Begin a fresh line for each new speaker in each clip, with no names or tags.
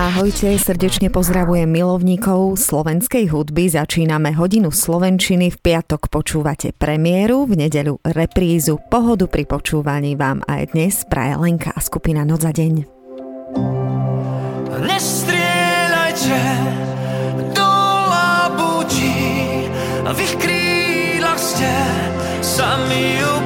Ahojte, srdečne pozdravujem milovníkov slovenskej hudby. Začíname hodinu Slovenčiny. V piatok počúvate premiéru, v nedeľu reprízu. Pohodu pri počúvaní vám aj dnes praje Lenka a skupina Noc za deň.
Nestrieľajte do labutí, v ich krídlach ste sami ukrytí.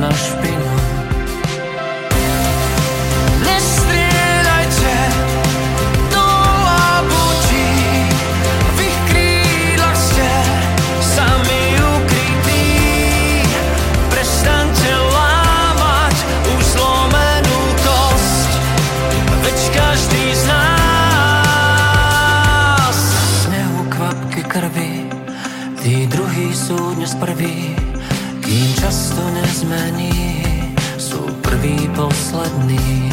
nasz nezmení, sú prví poslední.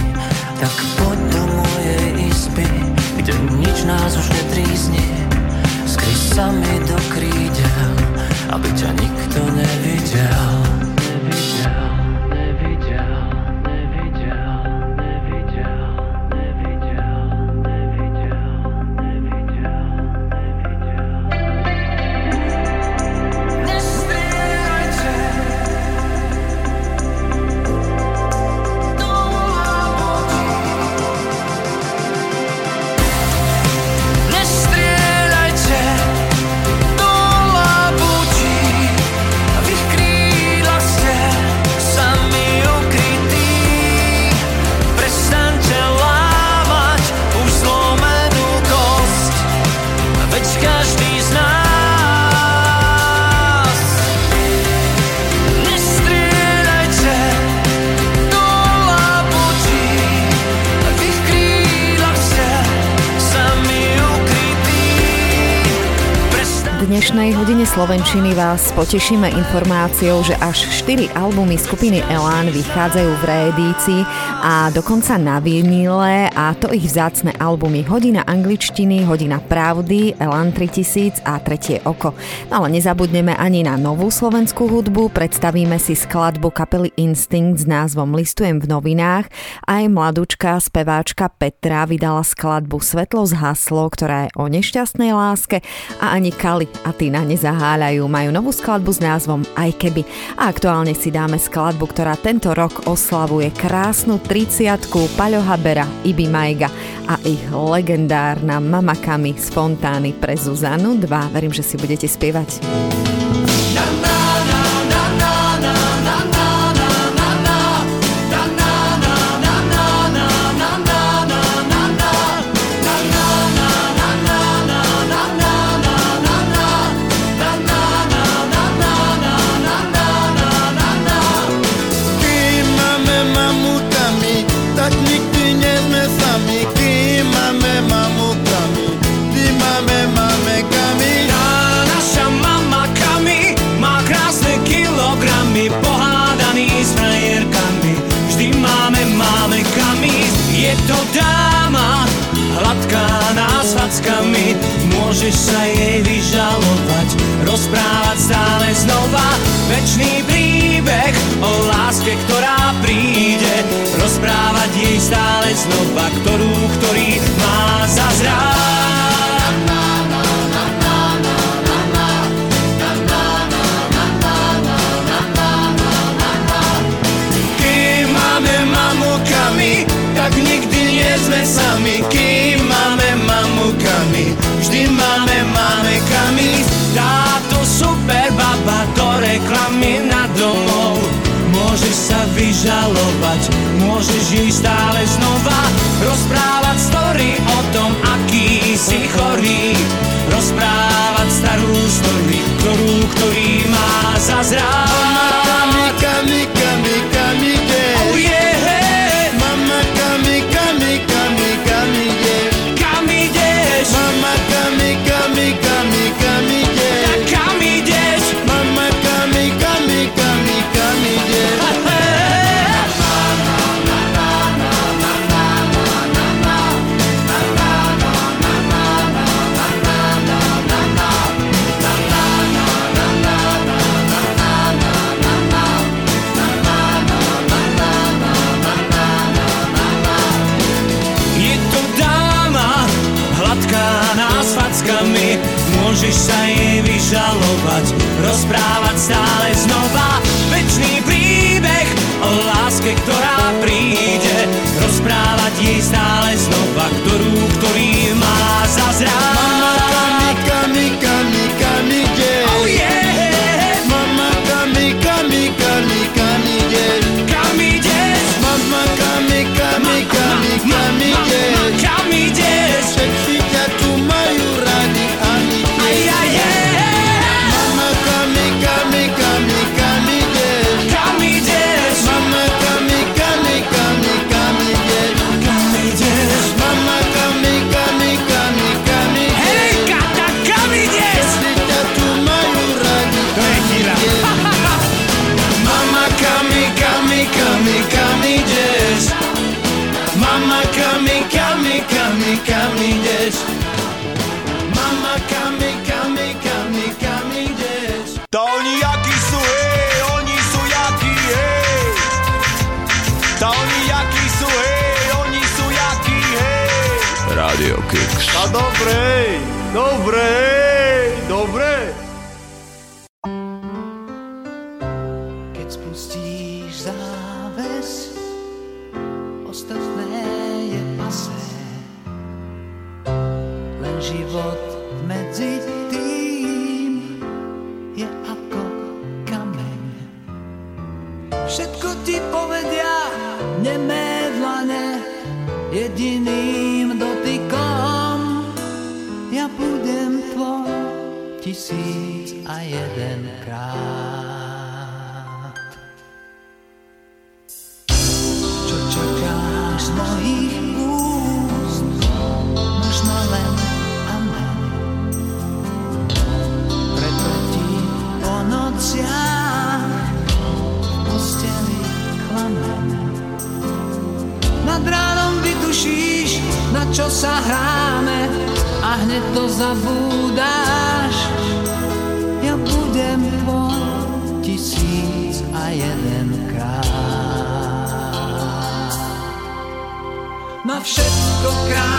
Tak poď do mojej izby, kde nič nás už netrízni, skryť sa mi do krídel, aby ťa nikto. Nevidel,
Melvin Slovenčiny vás potešíme informáciou, že až 4 albumy skupiny Elán vychádzajú v reedícii a dokonca na vinile a to ich vzácne albumy Hodina angličtiny, Hodina pravdy, Elán 3000 a Tretie oko. No ale nezabudneme ani na novú slovenskú hudbu, predstavíme si skladbu kapely Instinct s názvom Listujem v novinách. Aj mladúčka speváčka Petra vydala skladbu Svetlo zhaslo, ktorá je o nešťastnej láske a ani Kali a Tina nezaháľajú. Majú novú skladbu s názvom Aj keby. A aktuálne si dáme skladbu, ktorá tento rok oslavuje krásnu 30 Paľo Habera, Ibi Majga a ich legendárna Mama Kami z Fontány pre Zuzanu 2. Verím, že si budete spievať.
Kým
Môžeš sa jej vyžalovať, rozprávať stále znova. Večný príbeh o láske, ktorá príde Rozprávať jej stále
znova, ktorú, ktorý má zazrať tak nikdy nie sme sami, kým vyžalovať. Môžeš jej stále znova Rozprávať story o tom, aký si chorý. Rozprávať starú story, ktorú, ktorý má
zazrávať dobrej, dobrej, dobrej.
Keď spustíš záves, ostatné je pase. Len život tisíc a jeden krát. Čo čakáš z mojich úst, možno len amen. Preto ti po nociach v posteli klamem. Nad ránom vytušíš, na čo sa hráme a hneď to zabúdaš. všetko krásne.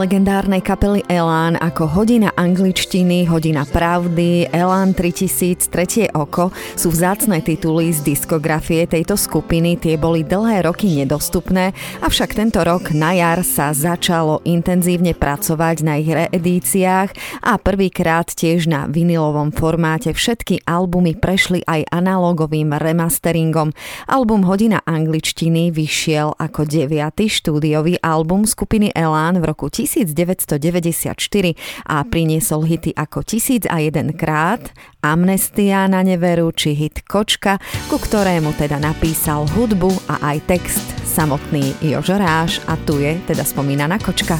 Legendárnej kapely Elán ako Hodina angličtiny, Hodina pravdy, Elán 3000, Tretie oko sú vzácne tituly z diskografie tejto skupiny. Tie boli dlhé roky nedostupné, avšak tento rok na jar sa začalo intenzívne pracovať na ich reedíciách a prvýkrát tiež na vinilovom formáte všetky albumy prešli aj analogovým remasteringom. Album Hodina angličtiny vyšiel ako deviatý štúdiový album skupiny Elán v roku 1994 a priniesol hity ako Tisíc a jeden krát, Amnestia na neveru či hit Kočka, ku ktorému teda napísal hudbu a aj text samotný Jožo Ráš a tu je teda spomínaná Kočka.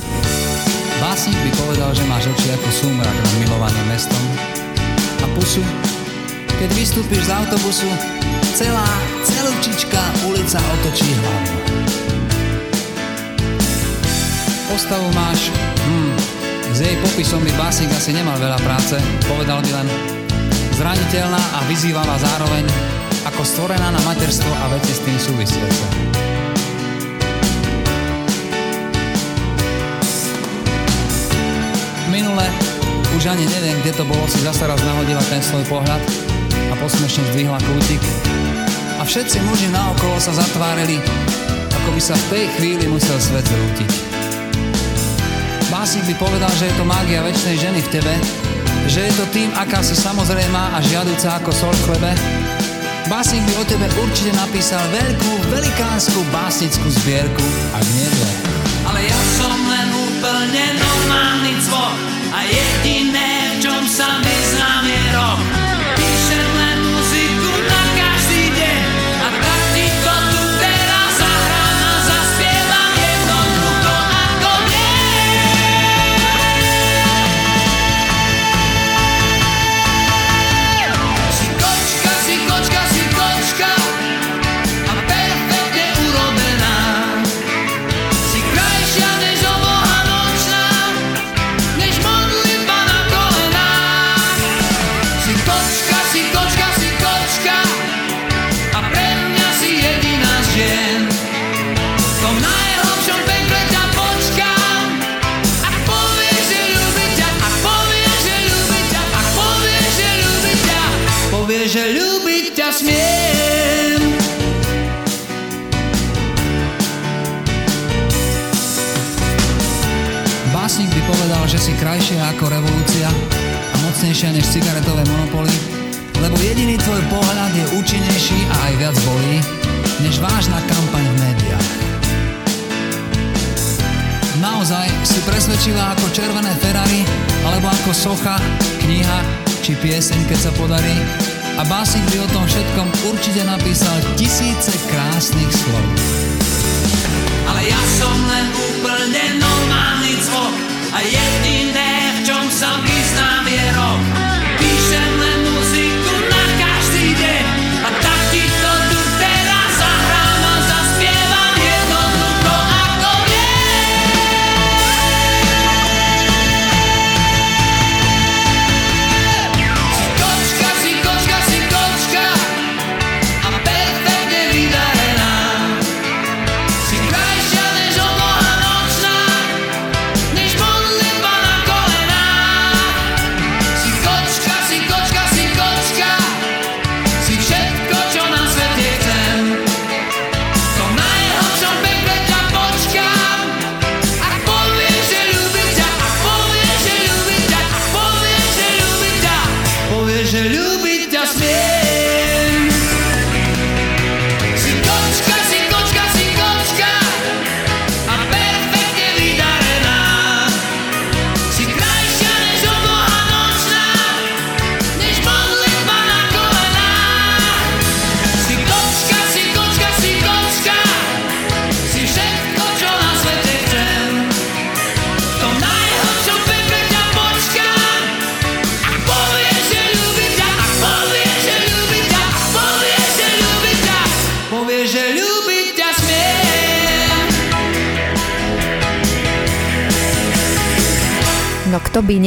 Básnik by povedal, že máš oči ako súmrak nad milovaným mestom a pusu, keď vystúpiš z autobusu, celá, celúčička ulica otočí hlavu. Postavu máš, hmm, s jej popisom by básnik asi nemal veľa práce, povedal by len zraniteľná a vyzývavá zároveň, ako stvorená na materstvo a veci s tým súvisiace. Minule, už ani neviem, kde to bolo, si zasa raz nahodila ten svoj pohľad a posmešne zdvihla kútik. A všetci muži naokolo sa zatvárili, ako by sa v tej chvíli musel svet zrútiť. Básnik by povedal, že je to mágia väčšnej ženy v tebe, že je to tým, aká si samozrejmá a žiaduca ako sol v chlebe. Básnik by o tebe určite napísal veľkú, velikánsku básnickú zbierku, ak nie dve.
Ale ja som len úplne normálny a jediné, v čom sa vyznám je rock.
Povedal, že si krajšia ako revolúcia a mocnejšia než cigaretové monopoly, lebo jediný tvoj pohľad je účinnejší a aj viac bolí, než vážna kampaň v médiách. Naozaj si presvedčila ako červené Ferrari, alebo ako socha, kniha či pieseň, keď sa podarí. A básnik by o tom všetkom určite napísal tisíce krásnych slov.
Ale ja som len úplne a jediné, v čom sa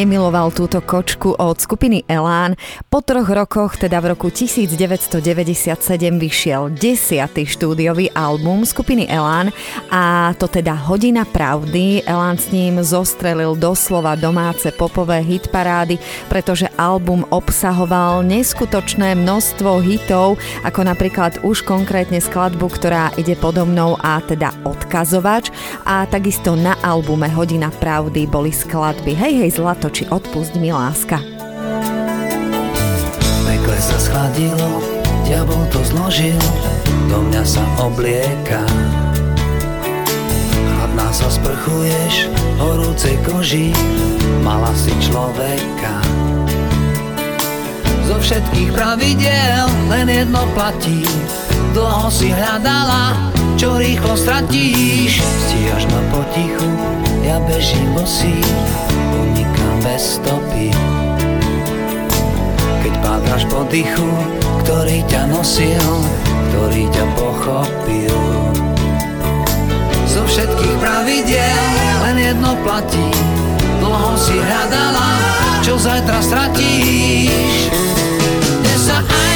nemiloval túto kočku od skupiny Elán. Po troch rokoch, teda v roku 1997, vyšiel desiatý štúdiový album skupiny Elán a to teda Hodina pravdy. Elán s ním zostrelil doslova domáce popové hitparády, pretože album obsahoval neskutočné množstvo hitov, ako napríklad už konkrétne skladbu, ktorá ide podo mnou a teda odkazovač a takisto na albume Hodina pravdy boli skladby Hej, hej, zlato, či odpust mi láska.
Pekle sa schladilo, diabol to zložil, do mňa sa oblieka. Chladná sa sprchuješ, horúcej koži, mala si človeka. Zo všetkých pravidel len jedno platí, dlho si hľadala, čo rýchlo stratíš. Stíhaš ma potichu, ja bežím bosý, unikám bez stopy. Pátraš po dychu, ktorý ťa nosil, ktorý ťa pochopil. Zo všetkých pravidiel len jedno platí, dlho si hľadala, čo zajtra stratíš. Dnes sa aj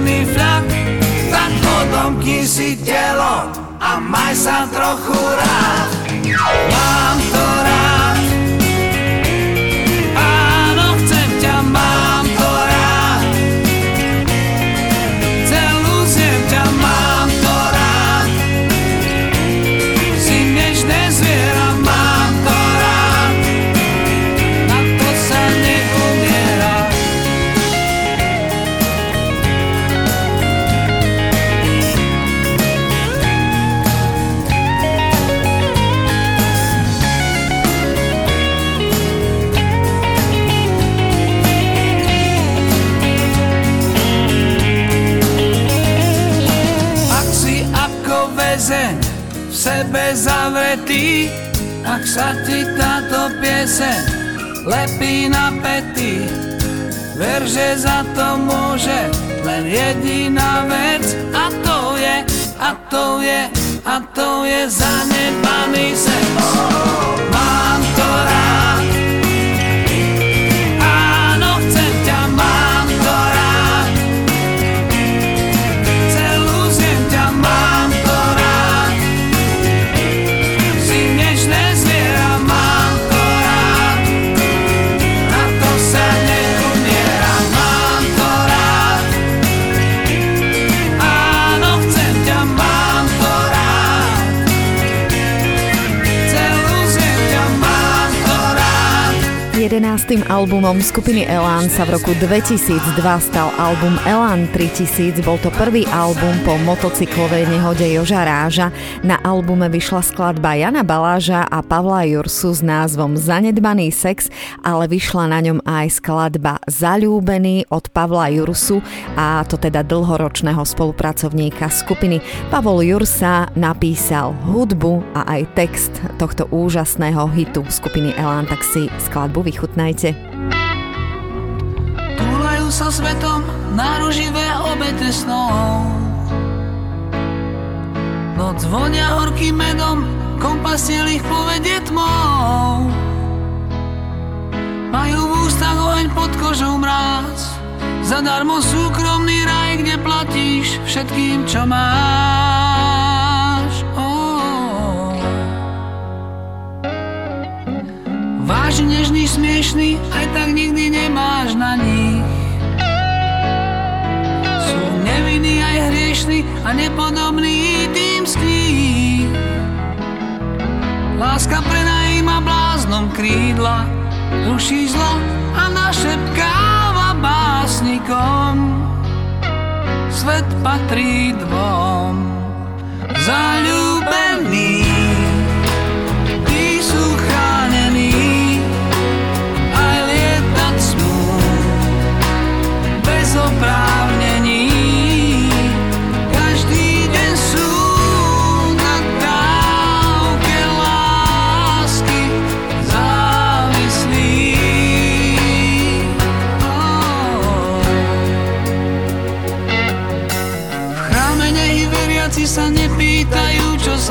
mi flak, tak potom si telo a maj sa trochu rád. Mám to rád. Sebe zavretý, ak sa ti táto pieseň lepí na pety, ver, že za to môže len jediná vec a to je, a to je, a to je zanedbaný. Mám to
11. albumom skupiny Elán sa v roku 2002 stal album Elán 3000. Bol to prvý album po motocyklovej nehode Joža Ráža. Na albume vyšla skladba Jana Baláža a Pavla Jursu s názvom Zanedbaný sex, ale vyšla na ňom aj skladba Zalúbený od Pavla Jursu a to teda dlhoročného spolupracovníka skupiny. Pavol Jursa napísal hudbu a aj text tohto úžasného hitu skupiny Elán, tak si skladbu vychutnajte.
Túlajú sa svetom na ruživé obete snov. Noc vonia horkým medom, kompastiel ich povedie tmou. Majú v ústach oheň pod kožou mráz, zadarmo súkromný raj, kde platíš všetkým, čo máš. Vážny, nežný, smiešný, aj tak nikdy nemáš na nich. Sú nevinní aj hriešní a nepodobní tým z. Láska prenajíma bláznom krídla, ruší zlo a našepkáva básnikom. Svet patrí dvom, zalúbený.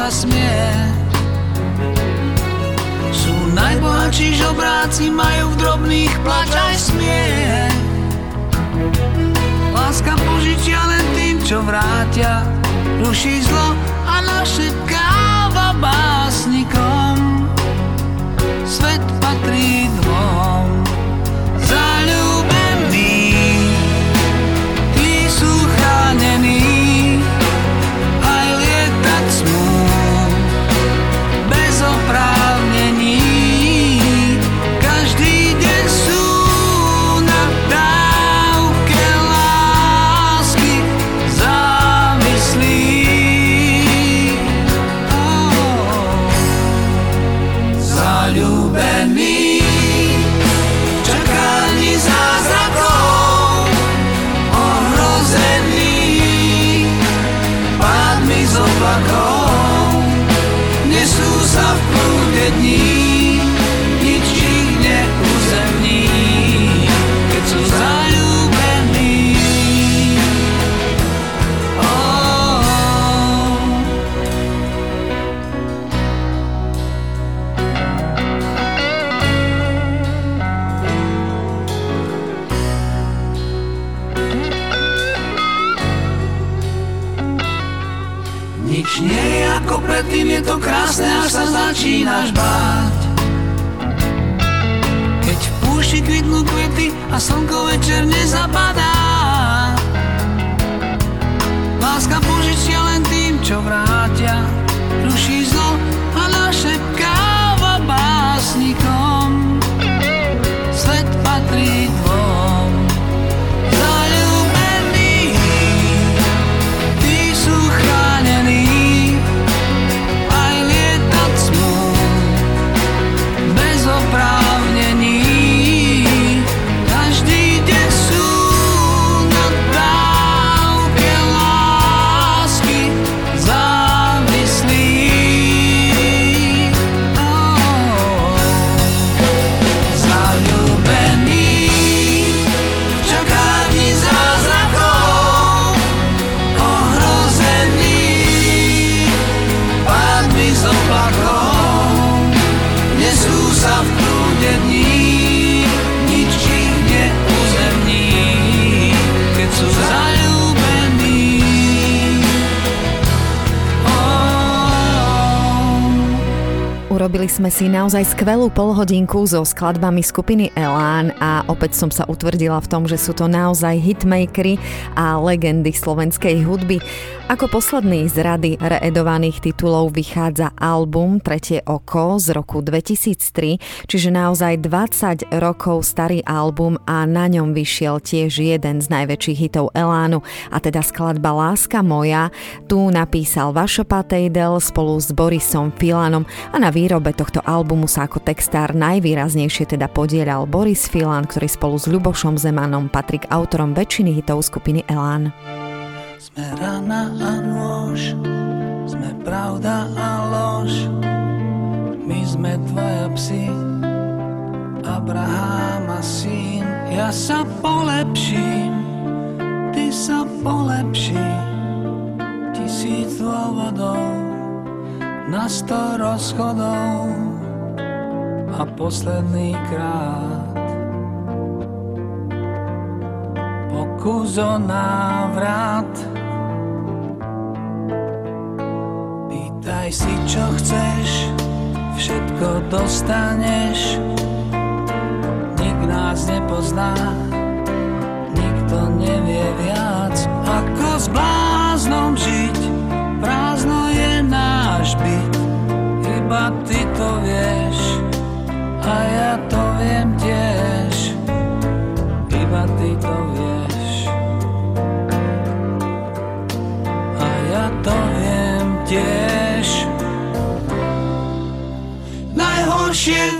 Sa smie. Sú najbohatší žobráci, majú v drobných plač aj smiech. Láska požičia len tým, čo vrátia, ruší zlo a našepkáva
si naozaj skvelú polhodinku so skladbami skupiny Elán a opäť som sa utvrdila v tom, že sú to naozaj hitmakery a legendy slovenskej hudby. Ako posledný z rady reedovaných titulov vychádza album Tretie oko z roku 2003, čiže naozaj 20 rokov starý album a na ňom vyšiel tiež jeden z najväčších hitov Elánu a teda skladba Láska moja. Tu napísal Vašo Patejdel spolu s Borisom Filanom a na výrobe tohto albumu sa ako textár najvýraznejšie teda podielal Boris Filan, ktorý spolu s Ľubošom Zemanom patrí k autorom väčšiny hitov skupiny Elán.
Sme rana a nôž, sme pravda a lož. My sme dvaja psi, Abraham a syn. Ja sa polepším, ty sa polepší. Tisíc dôvodov, na sto rozchodov a posledný krát pokus o návrat. Pýtaj si, čo chceš, všetko dostaneš. Nik nás nepozná, nikto nevie viac, ako s bláznom žiť. Prázdno je náš byt, iba ty to vieš, a ja to viem tiež, iba ty to vieš. A ja to viem tiež. you.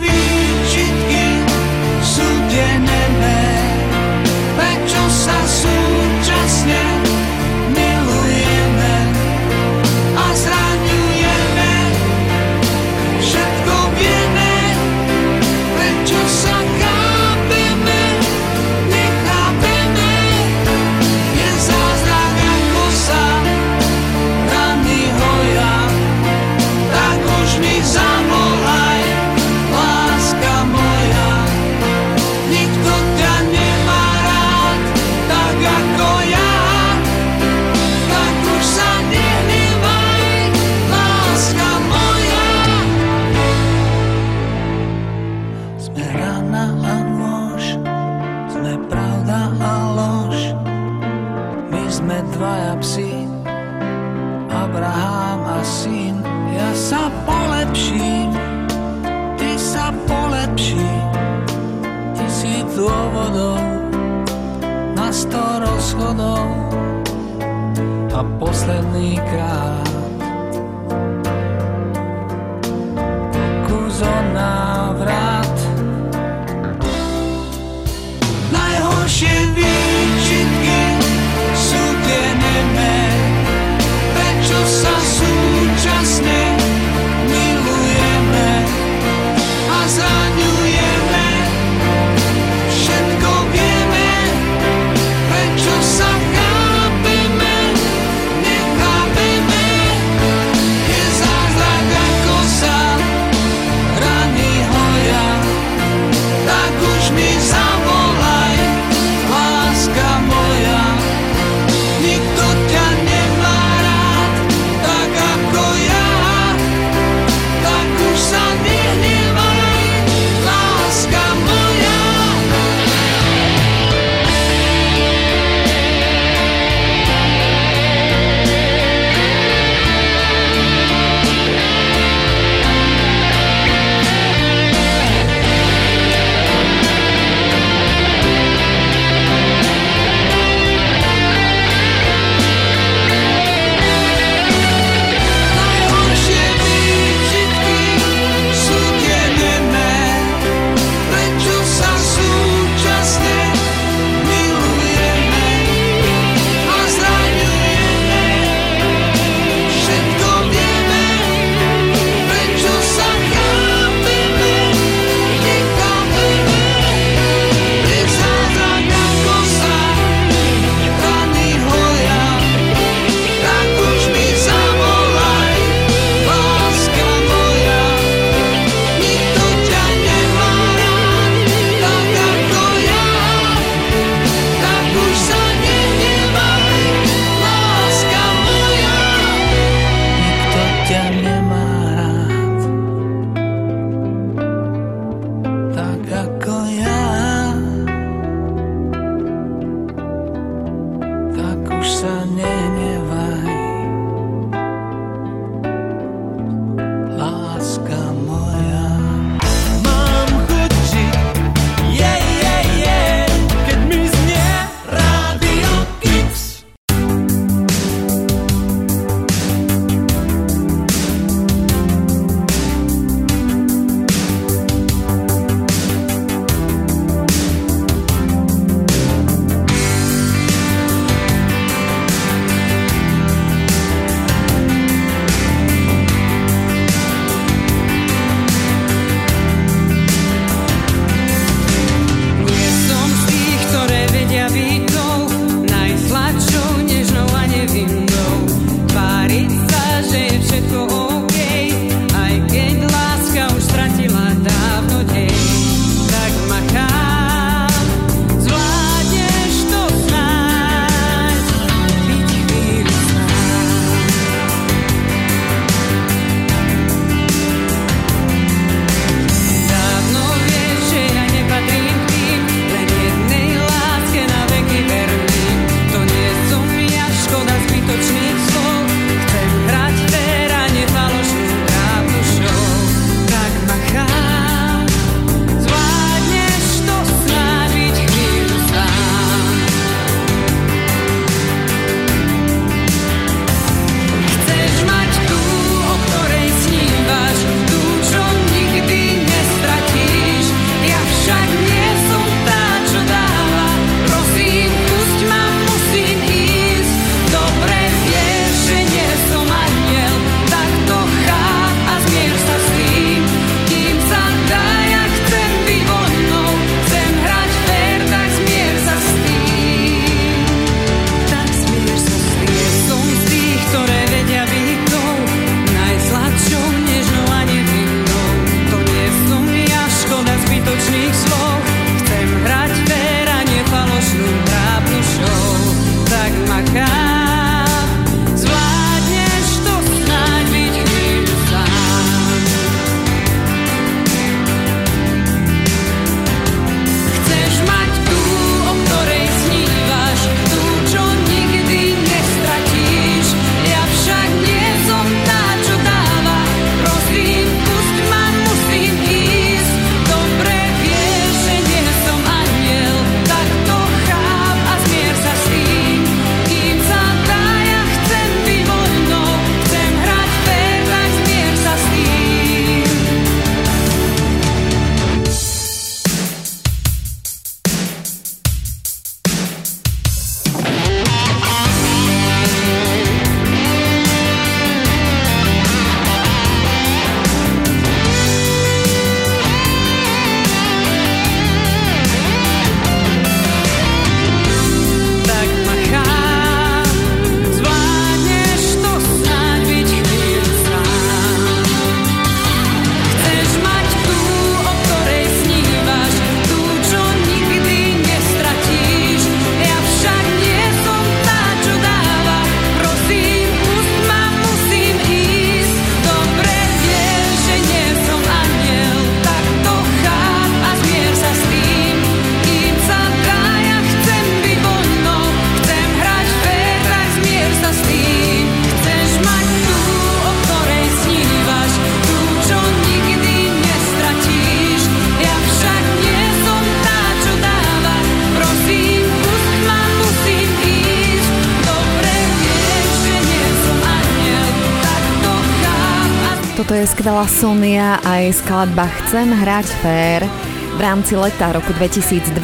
Toto je skvelá Sonia a jej skladba Chcem hrať fér. V rámci leta roku 2023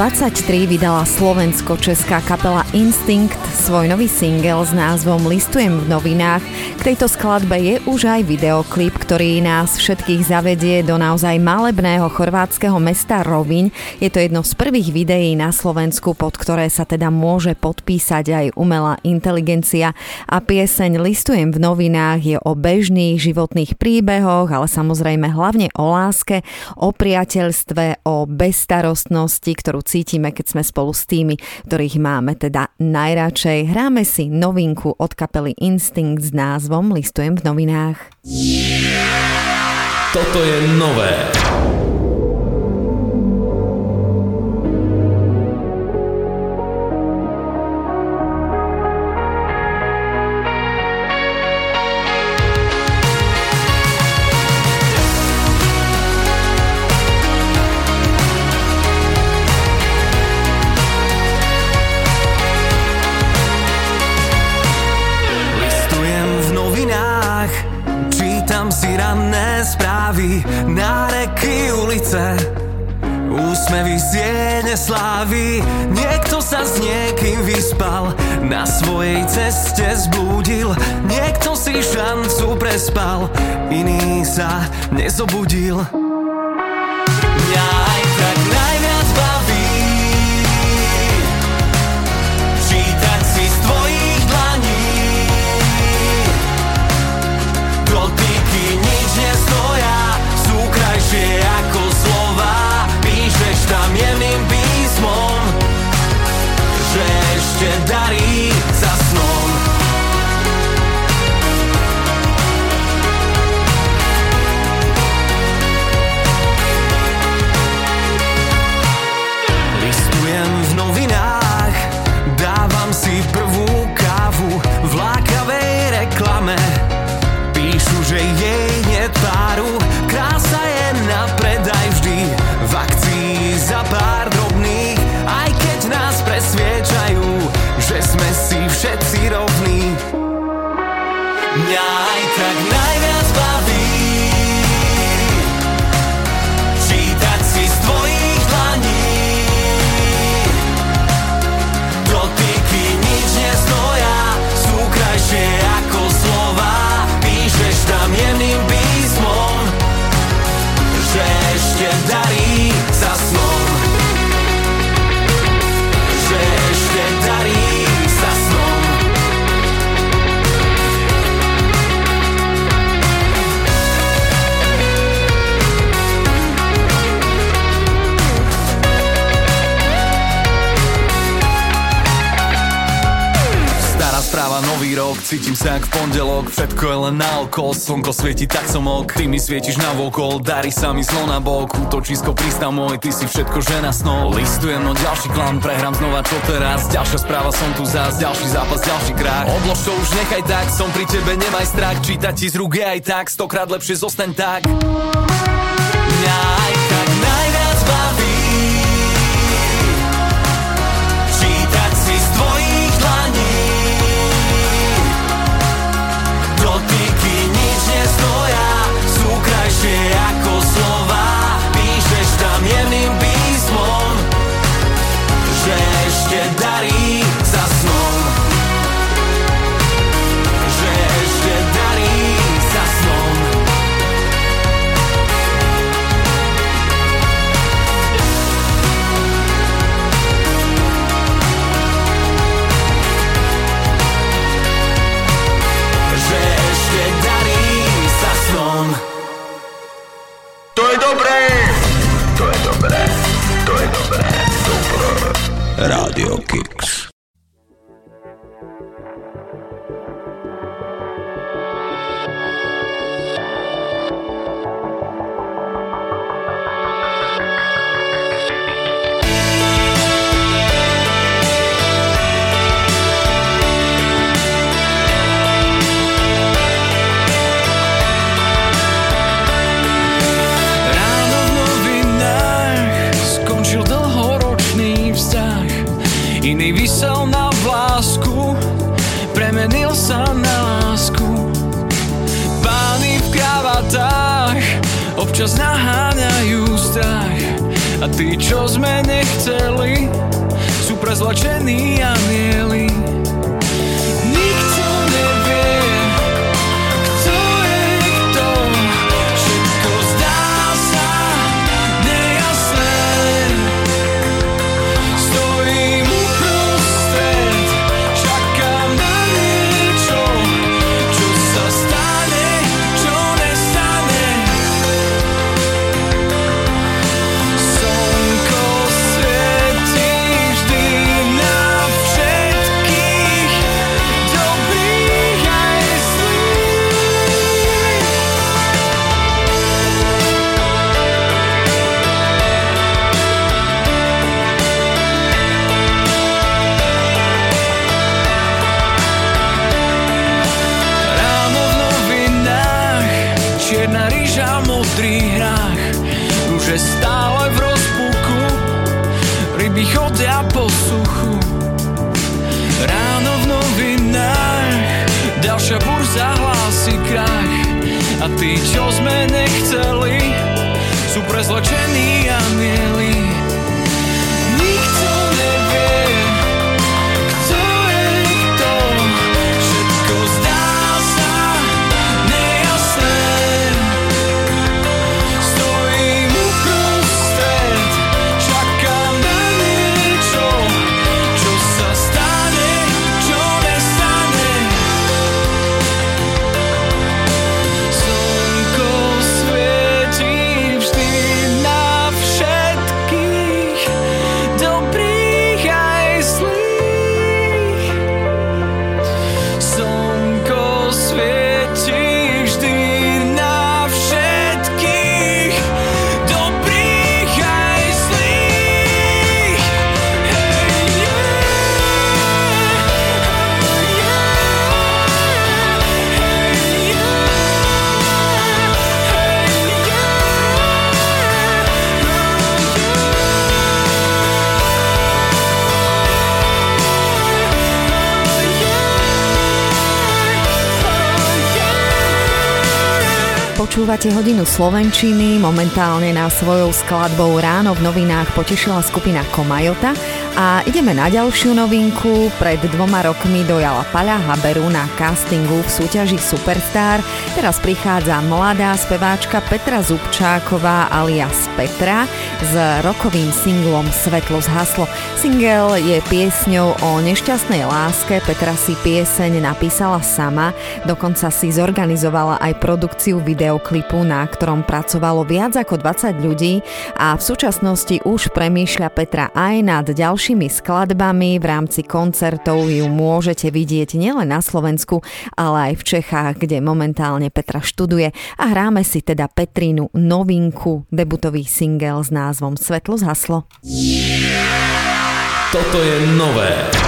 vydala slovensko-česká kapela Instinct svoj nový single s názvom Listujem v novinách. K tejto skladbe je už aj videoklip, ktorý nás všetkých zavedie do naozaj malebného chorvátskeho mesta Roviň. Je to jedno z prvých videí na Slovensku, pod ktoré sa teda môže podpísať aj umelá inteligencia a pieseň Listujem v novinách je o bežných životných príbehoch, ale samozrejme hlavne o láske, o priateľstve, o bezstarostnosti, ktorú cítime, keď sme spolu s tými, ktorých máme teda najradšej. Hráme si novinku od kapely Instinct s názvom Listujem v novinách.
Toto je nové.
Ranné správy, náreky ulice, úsmevy z jedne slávy. Niekto sa s niekým vyspal, na svojej ceste zblúdil, niekto si šancu prespal, iný sa nezobudil. Cítim sa jak v pondelok Všetko je len naokol, slnko svieti, tak som ok. Ty mi svietiš na vokol, darí sa mi zlo na bok. Útočisko prístav môj, ty si všetko žena snov Listujem, no ďalší klan, prehrám znova čo teraz. Ďalšia správa, som tu zás, ďalší zápas, ďalší krák Odlož to už nechaj tak, som pri tebe, nemaj strach. Čítať ti z rúk aj tak, stokrát lepšie zostaň tak. Mňa tak krajšie ako
dobré! To je dobré. To je dobré. Dobro. Radio Kicks.
Počúvate hodinu Slovenčiny, momentálne na svojou skladbou Ráno v novinách potešila skupina Komajota a ideme na ďalšiu novinku. Pred dvoma rokmi dojala Paľa Haberu na castingu v súťaži Superstar. Teraz prichádza mladá speváčka Petra Zubčáková alias Petra s rokovým singlom Svetlo zhaslo. Single je piesňou o nešťastnej láske. Petra si pieseň napísala sama, dokonca si zorganizovala aj produkciu videoklipu, na ktorom pracovalo viac ako 20 ľudí a v súčasnosti už premýšľa Petra aj nad ďalšími skladbami. V rámci koncertov ju môžete vidieť nielen na Slovensku, ale aj v Čechách, kde momentálne Petra študuje a hráme si teda Petrínu novinku, debutový single s názvom Svetlo zhaslo.
Toto je nové.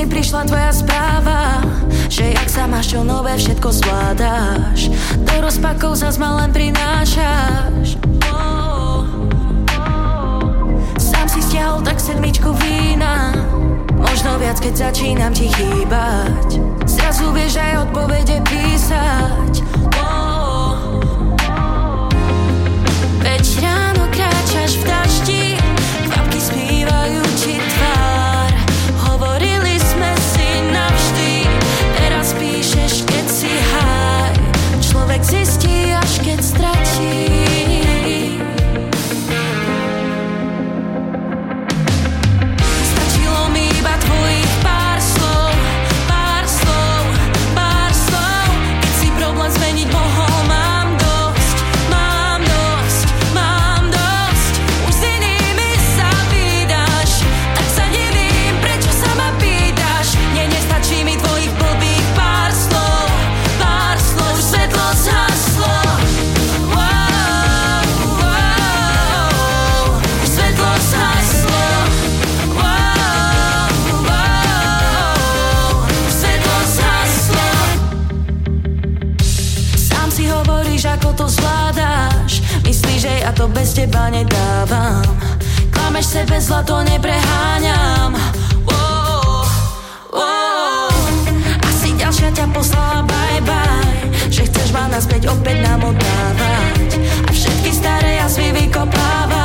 Mi prišla tvoja správa Že jak sa máš, čo nové všetko zvládáš Do rozpakov zas ma len prinášaš Oh. Sám si stiahol tak sedmičku vína Možno viac, keď začínam ti chýbať Zrazu vieš aj odpovede písať. Veď ráno kráčaš v daždi to bez teba nedávam Klameš sebe zlato, nepreháňam oh, oh. Asi ďalšia ťa poslala bye bye Že chceš ma naspäť opäť namotávať. A všetky staré jazvy vykopávať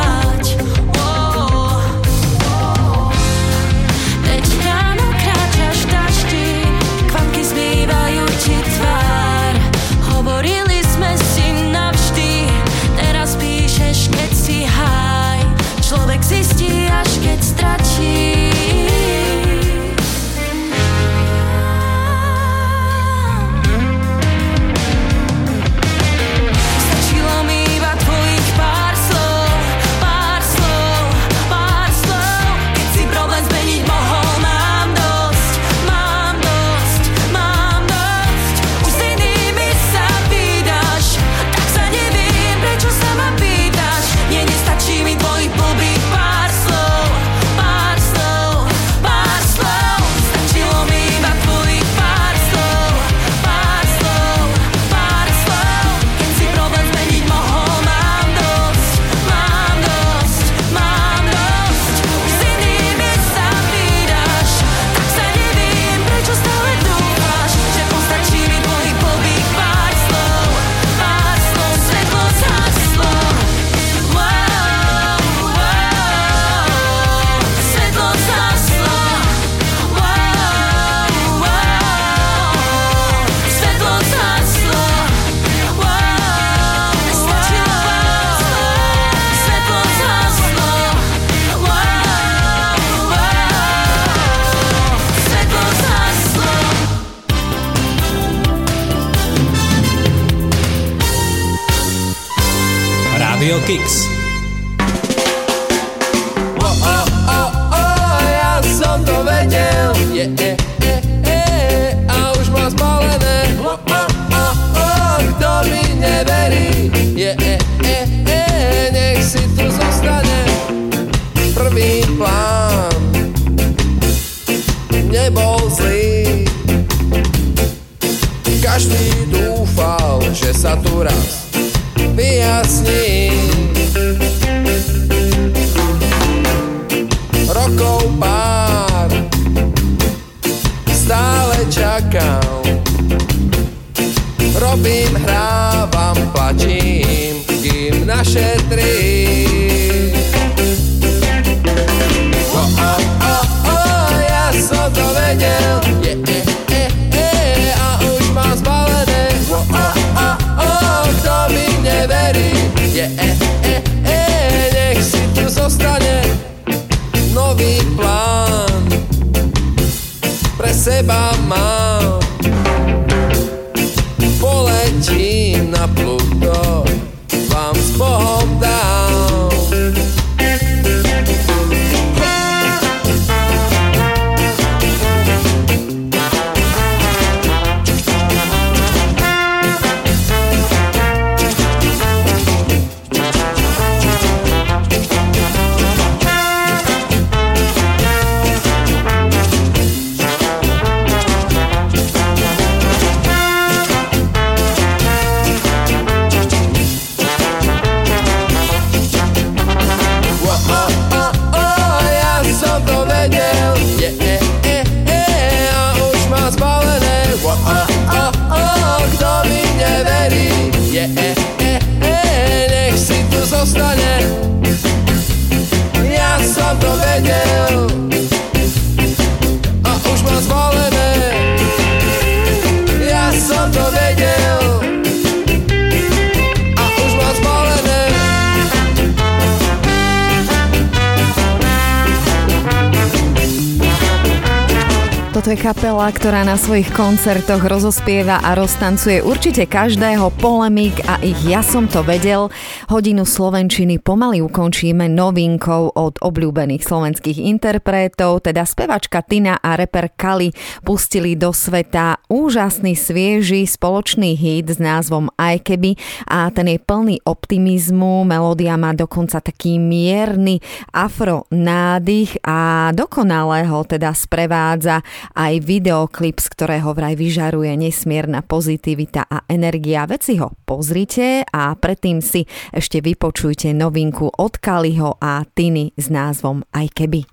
ktorá na svojich koncertoch rozospieva a roztancuje určite každého polemik a ich ja som to vedel. Hodinu Slovenčiny pomaly ukončíme novinkou od obľúbených slovenských interpretov, teda spevačka Tina a reper Kali pustili do sveta úžasný svieži spoločný hit s názvom Aj keby a ten je plný optimizmu, melódia má dokonca taký mierny afro nádych a dokonale ho teda sprevádza aj videoklip, z ktorého vraj vyžaruje nesmierna pozitivita a energia. Veci ho pozrite a predtým si ešte vypočujte novinku od Kaliho a Tiny s názvom Aj keby.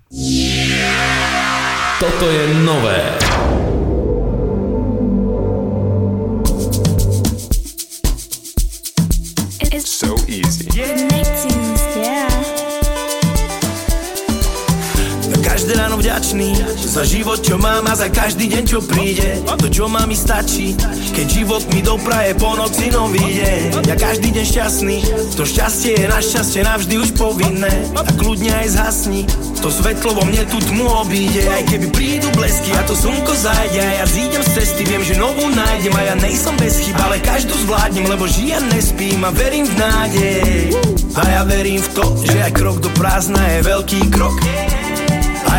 Toto je nové.
So easy.
Na každé ráno vďačný Za život, čo mám a za každý deň, čo príde. To, čo má mi stačí Keď život mi dopraje po noci nový deň Ja každý deň šťastný To šťastie je našťastie navždy už povinné. A kľudne aj zhasni To svetlo vo mne tú tmu obíde. Aj keby prídu blesky a to slnko zájde A ja zídem z cesty, viem, že novú nájdem. A ja nejsom bez chyb, ale každú zvládnem Lebo žijem nespím a verím v nádej. A ja verím v to, že aj krok do prázdna je veľký krok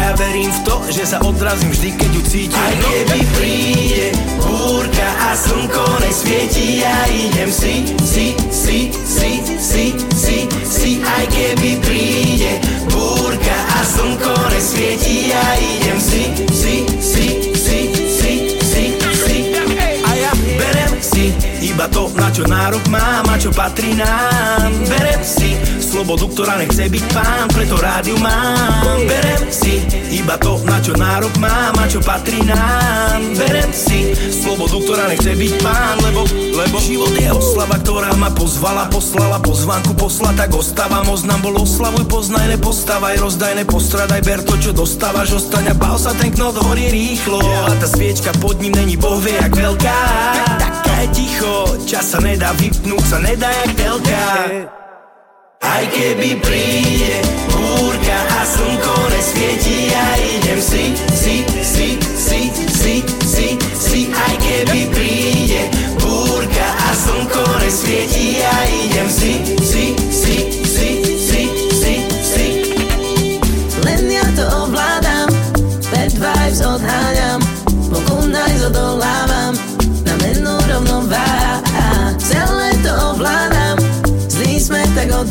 ja verím v to, že sa odrazím vždy, keď ju cítim. Aj keby príde búrka a slnko nesvieti Ja idem si, si, si, si, si, si, si. Aj keby príde búrka a slnko nesvieti Ja idem si, iba to, na čo nárok mám a čo patrí nám. Berem si slobodu, ktorá nechce byť pán, preto rádiu mám. Berem si iba to, na čo nárok mám a čo patrí nám. Berem si slobodu, ktorá nechce byť pán, lebo, lebo život je oslava, ktorá ma pozvala, poslala pozvánku, posla, tak ostávam, oznam bol oslavuj, poznaj, nepostávaj, rozdaj, nepostradaj, ber to, čo dostávaš, ostaň a bál sa, ten knot horí rýchlo. A tá sviečka pod ním není boh vie, jak veľká. Taká je ticho, čas sa nedá vypnúť, sa nedá jak telka aj keby príde búrka a slnko nesvieti, ja idem si, si, si, si, si, si, si. Aj keby príde búrka a slnko nesvieti, ja idem si, si,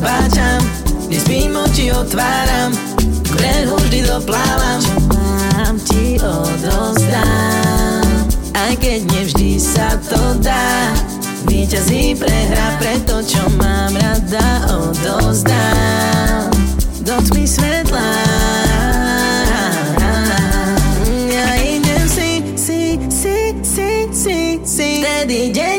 smet tak odbáčam, kde spím oči otváram, k brehu vždy doplávam. Mám ti odozdám, aj keď nevždy sa to dá. Výťazí prehra preto, čo mám rada odozdám. Do tmy svetla Ja idem si, si, si, si, si Vtedy deň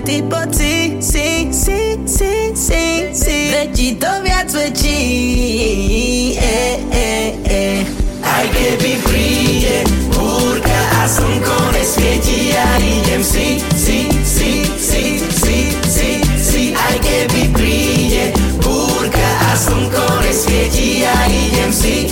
Aj ty poď si, si, si, si, si, si ti to viac väčší e, e, e.
Aj keby príde búrka a slnko nesvieti, ja idem si, si, si, si, si, si, si. Aj keby príde búrka a slnko nesvieti, ja idem si,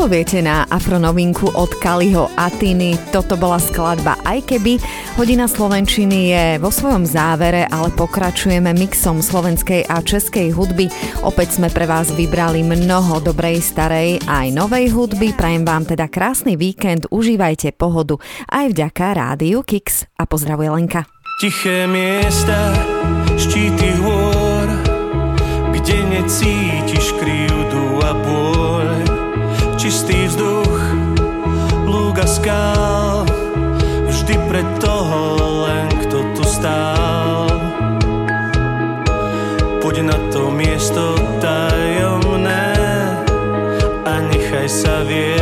Poviete na afronovinku od Kaliho a Tiny? Toto bola skladba Aj keby. Hodina Slovenčiny je vo svojom závere, ale pokračujeme mixom slovenskej a českej hudby. Opäť sme pre vás vybrali mnoho dobrej, starej aj novej hudby. Prajem vám teda krásny víkend, užívajte pohodu aj vďaka rádiu Kix a pozdravuje Lenka.
Tiché miesta, štíty hôr, kde necítiš krivdu a bôľ. Čistý vzduch, lúk skál, vždy pre toho len kto tu stál. Poď na to miesto tajomné a nechaj sa viesť.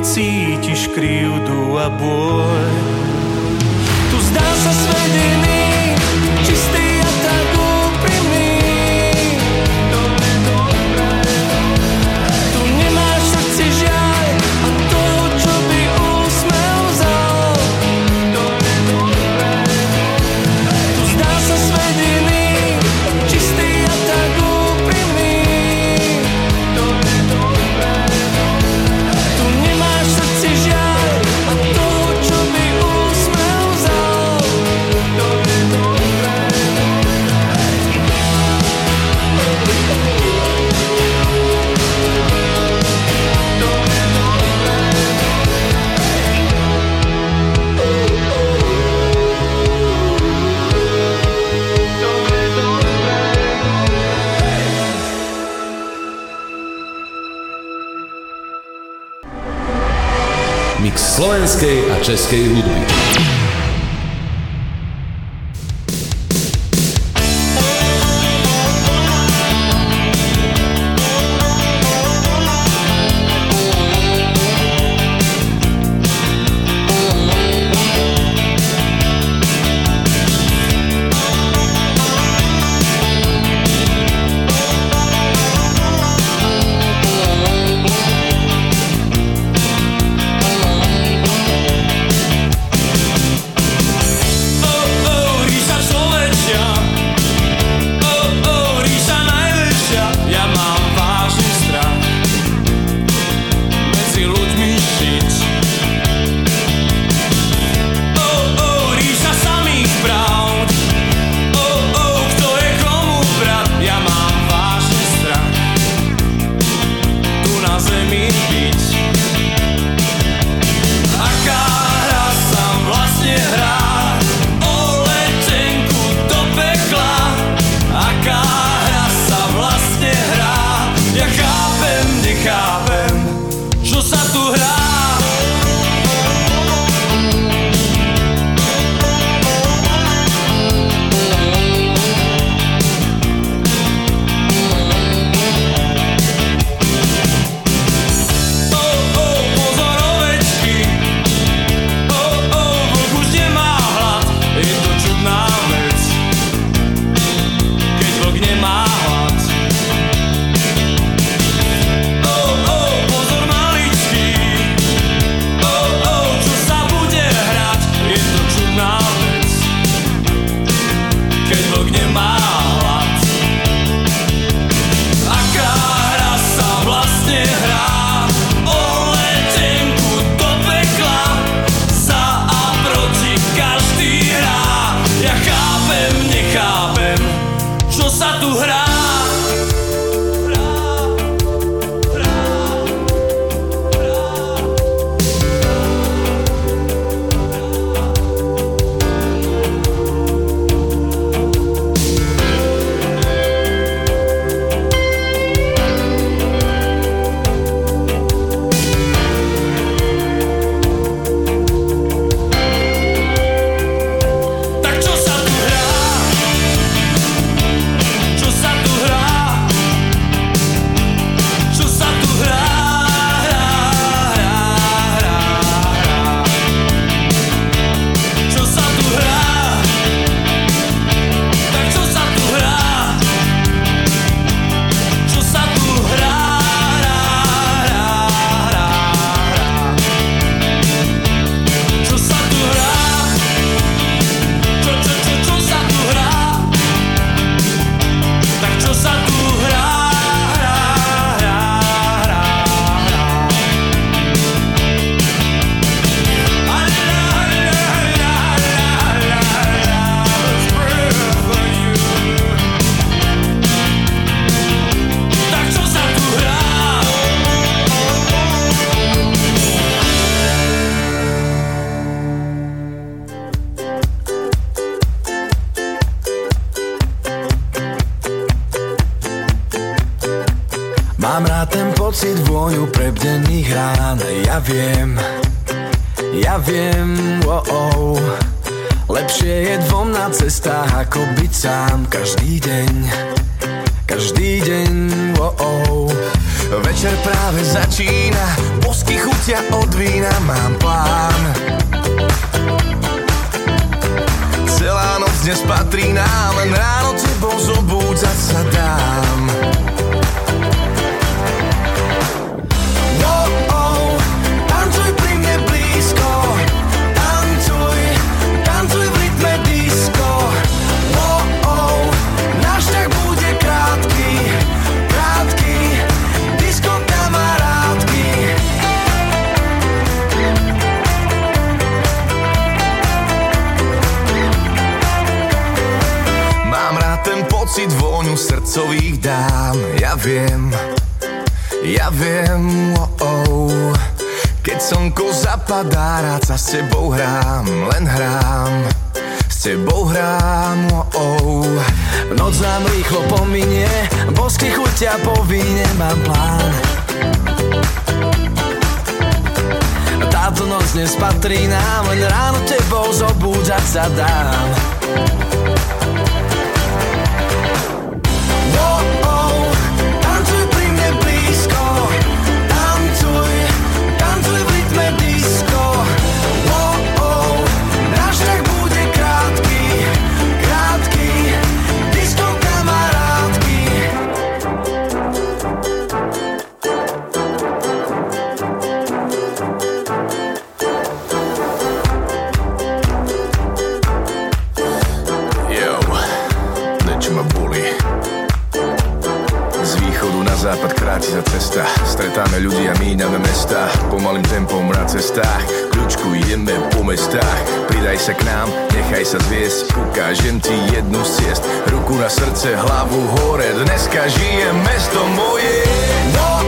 keď cítiš krivdu a bôľ. Tu
zdá sa svet iný,
slovenskej a českej hudby.
milujem, oh, oh. Keď
slnko zapadá, rád sa s tebou hrám, len hrám S tebou hrám, oh, oh.
Noc nám rýchlo pominie, bosky chuťa povíne, mám plán Táto noc nespatrí nám, len ráno tebou zobúdzať sa dám
Stretáme ľudí a míňame mesta. Pomalým tempom na cestách. Kľúčku ideme po mestách. Pridaj sa k nám, nechaj sa zviesť. Ukážem ti jednu z ciest. Ruku na srdce, hlavu hore. Dneska žije mesto moje.
Moje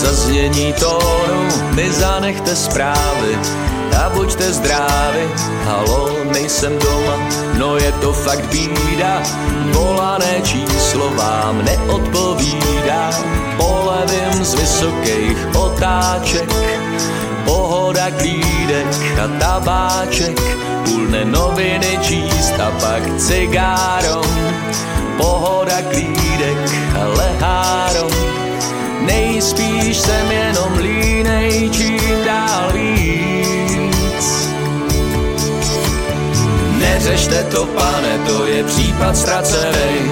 Zaznění tónu mi zanechte zprávy. A buďte zdraví. Halo, nejsem doma, no je to fakt bída, volané číslo vám neodpovídá. Polevím
z vysokých otáček, pohoda klídek a tabáček, půlne noviny číst a pak cigárom, pohoda klídek a lehárom. Nejspíš jsem jenom línej, čím dál víc. Neřešte to, pane, to je případ ztracený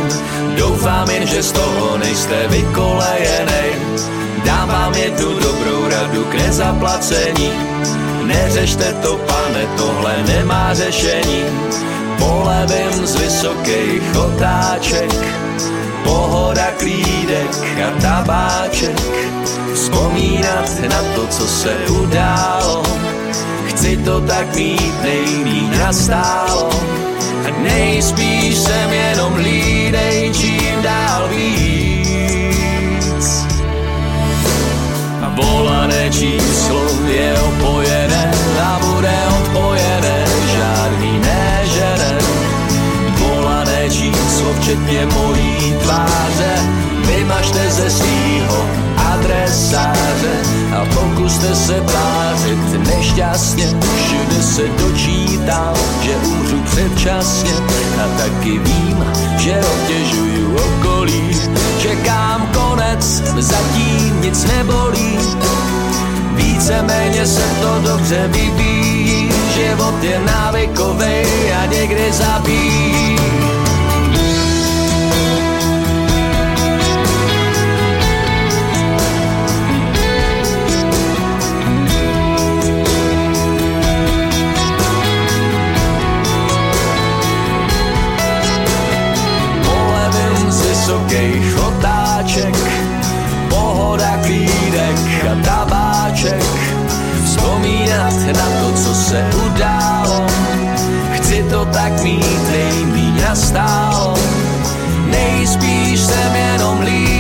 Doufám jen, že z toho nejste vykolejenej. Dám vám jednu dobrou radu k nezaplacení. Neřešte to, pane, tohle nemá řešení. Polevím z vysokých otáček Pohoda, klídek a tabáček Vzpomínat na to, co se událo. Chci to tak mít nejmíň nastálo. Nejspíš jsem jenom lídej, čím dál víc. A volané číslo je opojené a bude odpojené včetně mojí tváře Vymažte ze svýho adresáře a pokuste se tvářit nešťastně. Všude se dočítám, že umřu předčasně a taky vím, že obtěžuju okolí. Čekám konec, zatím nic nebolí. Víceméně se to dobře vyvíjí, život je návykovej a někdy zabíjí. Vysokých otáček Pohoda, klídek a tabáček. Vzpomínat na to, co se událo Chci to tak mít nejmíň nastálo. Nejspíš jsem jenom línej,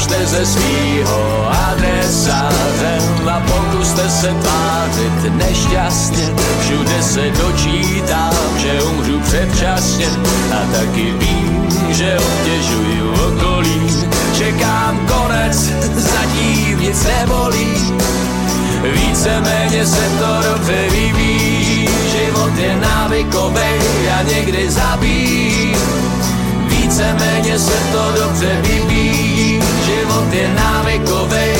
Vymažte ze svýho adresáře A pokuste se tvářit nešťastně. Všude se dočítám, že umřu předčasně A taky vím, že obtěžuju okolí. Čekám konec, zatím nic nebolí. Víceméně se to dobře vyvíjí. Život je návykovej a někdy zabíjí. Víceméně se to dobře vyvíjí Život je návykovej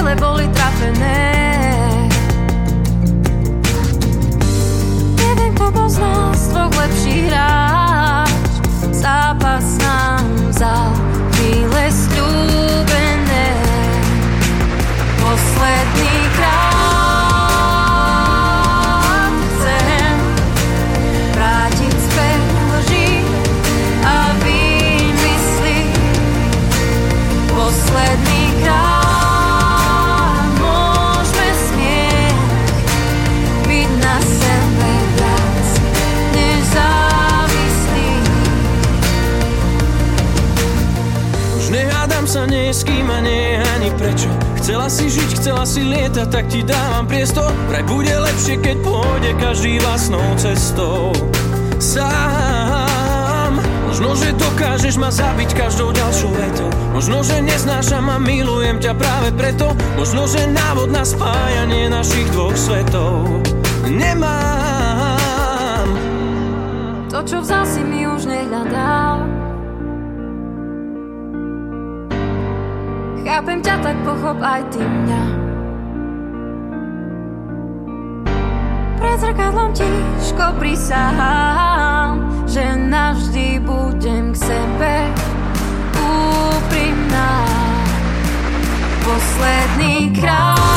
Ciele boli trafené Neviem, kto bol z
Chcela si žiť, chcela si lietať, tak ti dávam priestor. Vraj bude lepšie, keď pôjde každý vlastnou cestou. Sám. Možno, že dokážeš ma zabiť každou ďalšou vetou. Možno, že neznášam a milujem ťa práve preto. Možno, že návod na spájanie našich dvoch svetov Nemám.
To, čo vzal si mi už nehľadám Chápem ťa, tak pochop aj ty mňa. Pred zrkadlom tiško prisahám Že navždy budem k sebe úprimná. Posledný krát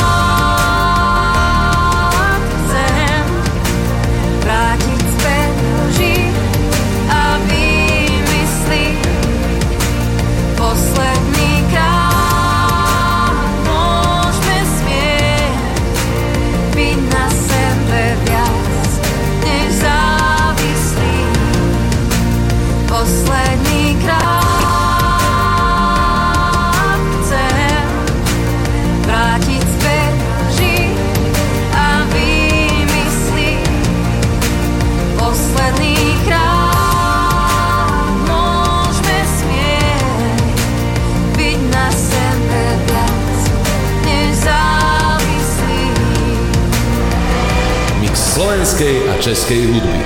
českej hudby.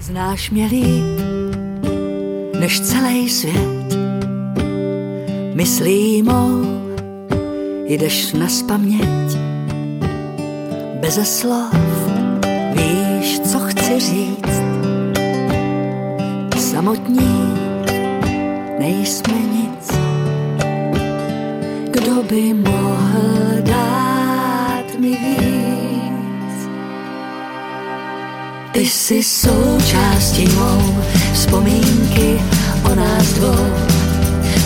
Znáš mě líp než celý svět. Myslí mou, jdeš na spaměť. Beze slov víš, co chci říct. Samotní nejsme nic. Kdo by mohl dát mi víc? Jsi součástí mou vzpomínky o nás dvou.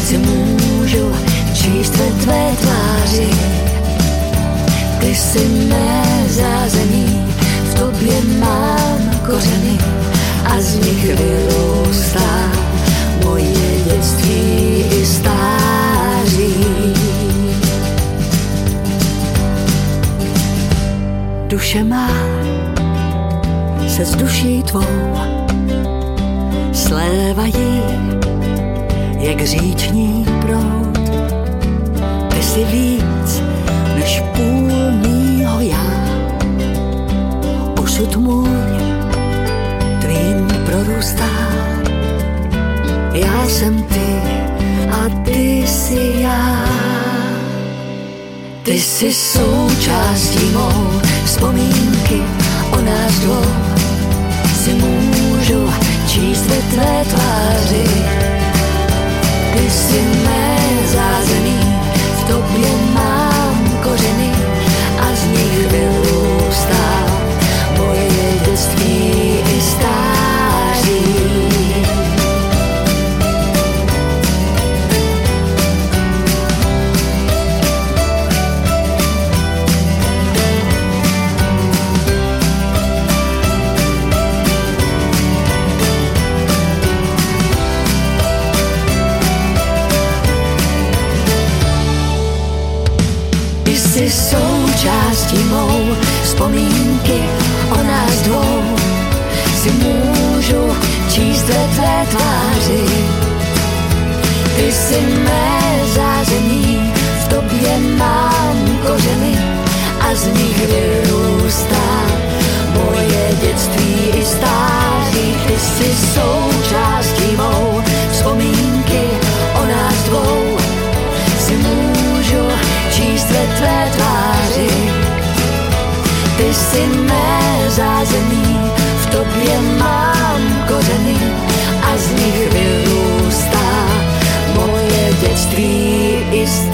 Si můžu číst ve tvé tváři. Ty jsi mé zázemí, v tobě mám kořeny a z nich vyrůstá moje dětství i stáří. Duše má se s duší tvou slévají jak říční proud. Ty jsi víc než půl mýho já. Osud můj tvým prorůstá. Já jsem ty a ty jsi já. Ty jsi součástí mou vzpomínky o nás dvou. Si můžu číst ve tvé tváři. Ty jsi mé součástí mou vzpomínky o nás dvou. Si můžu číst ve tvé tváři. Ty jsi mé zázemí, v tobě mám kořeny a z nich vyrůstá moje dětství i stáří. Ty jsi součástí jsi mé zázemí, v tobě mám kořeny a z nich vyrůstá moje dětství i stáří.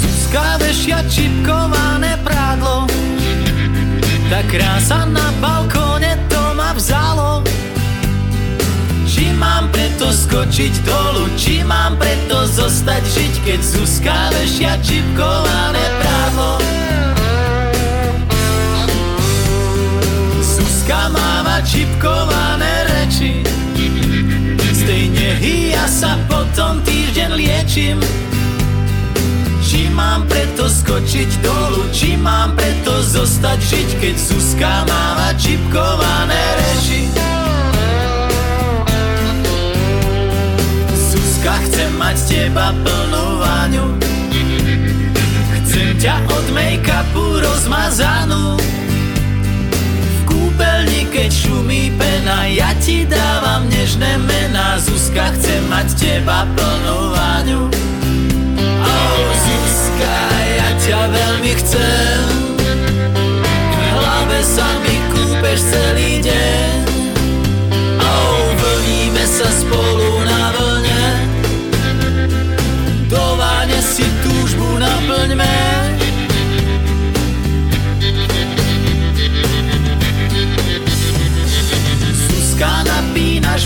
Zuzka vešia čipkované prádlo Tá krása na skočiť dolu Či mám preto zostať žiť Keď Zuzka vešia čipkované prádlo Zuzka máva čipkované reči Z tej ja sa potom týždeň liečím či mám preto skočiť dolu, či mám preto zostať žiť, keď Zuzka máva čipkované reči. Mať z teba plnú váňu, chcem ťa od make-upu rozmazanú. V kúpeľni, keď šumí pena, ja ti dávam nežné mená. Zuzka, chcem mať z teba plnú váňu. Oh, Zuzka, ja ťa veľmi chcem V hlave sa mi kúpeš celý deň Oh, vlníme sa spolu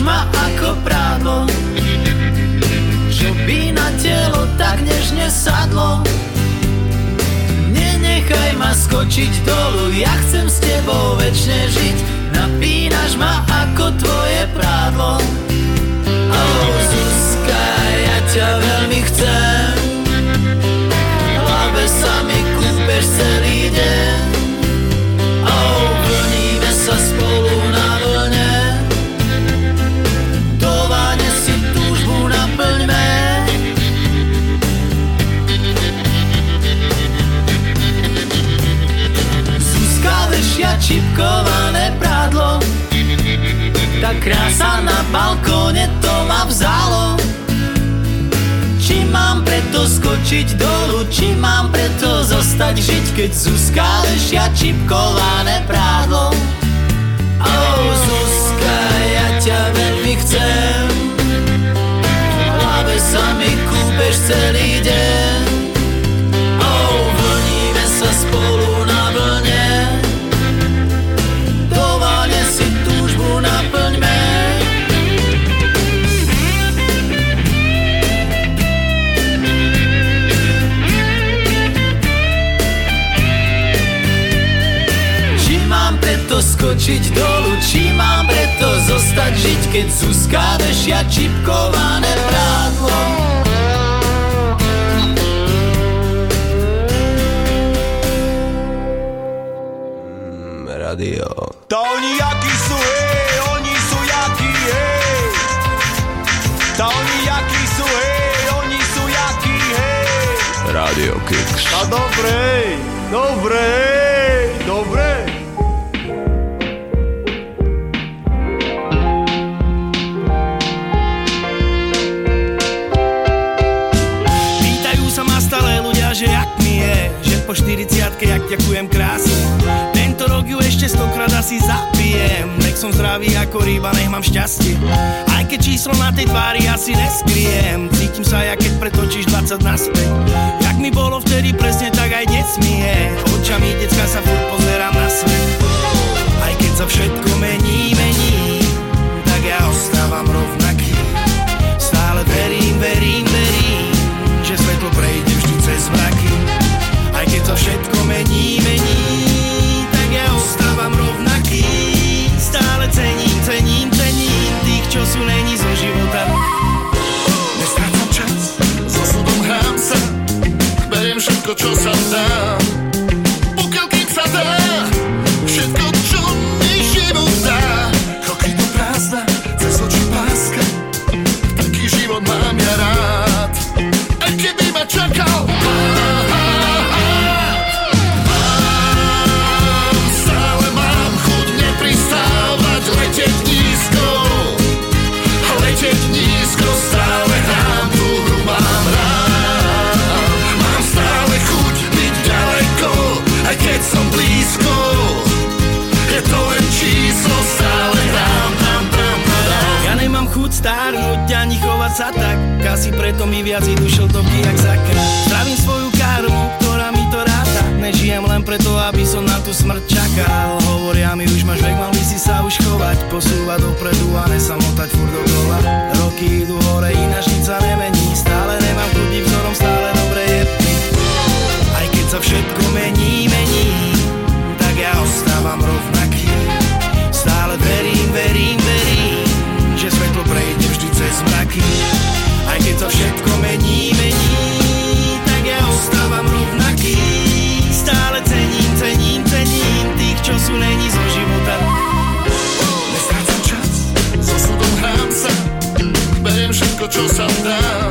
ma ako prádlo čo by na telo tak nežne sadlo. Nenechaj ma skočiť dolu, ja chcem s tebou večne žiť. Napínaš krása na balkóne to ma vzalo. Či mám preto skočiť dolu Či mám preto zostať žiť Keď Zuzka vešia čipkované prádlo. Oh Zuzka, ja ťa veľmi chcem. V hlave sa mi kúpeš celý deň skočiť dolu, či mám preto zostať žiť, keď Zuzka vešia čipkované prádlo.
Radio.
To oni jakí sú, hej, oni sú jakí, hej. To oni jakí sú, hej, oni sú jakí, hej.
Radio Kicks.
A dobre, dobre, dobre.
Ďakujem krásne. Tento rok ju ešte stokrát asi zapijem. Nech som zdravý ako ryba, nech mám šťastie. Aj keď číslo na tej tvári asi neskriem. Cítim sa, jak keď pretočíš 20 naspäť. Jak mi bolo vtedy presne, tak aj dnes mi je. Očami decka sa furt pozerám na svet. Aj keď sa všetko mení, mení Tak ja ostávam rovnaký. Stále verím, verím, verím Že svetlo prejde vždy cez mraky. Aj keď sa všetko mení,
stárnuť ani chovať sa tak. Kasi preto mi viac idú šeltovky jak zakrát Pravím svoju karmu, ktorá mi to ráta. Nežijem len preto, aby som na tú smrť čakal. Hovoria mi už máš vek, mal by si sa už chovať. Posúvať dopredu a nesamotať furt dokola. Roky idú hore, ináč nič sa nemení. Stále nemám kľudí vzorom, stále dobre je. Aj keď sa všetko mení, mení Tak ja ostávam rovnaký. Stále verím, verím, verím přes mraky. Aj keď to všetko mení, mení, tak ja ostávam rovnaký. Stále cením, cením, cením tých, čo sú není zo života.
Nestrácam čas, s osudom hrám sa, beriem všetko, čo sa dá.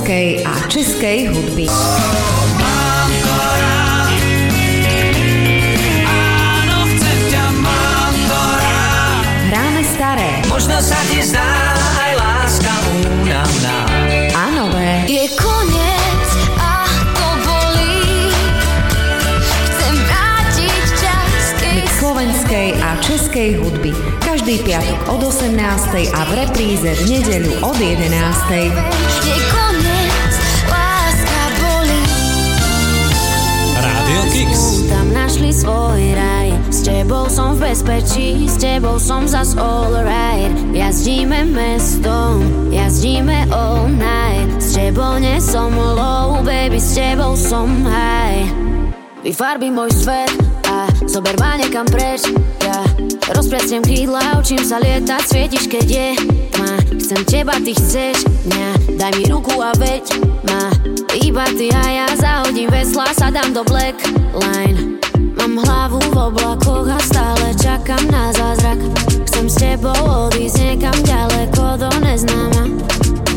Slovenskej a českej hudby.
Nie som low Baby, s tebou som high Vyfarbi môj svet a zober ma niekam preč Ja. Rozprestiem krídla, učím sa lietať Svietiš, keď je tma. Chcem teba, ty chceš mňa Daj mi ruku a veď ma. Iba ty a ja zahodím vesla Sadám do black line. Mám hlavu v oblakoch a stále čakám na zázrak. Chcem s tebou odísť niekam ďaleko do neznáma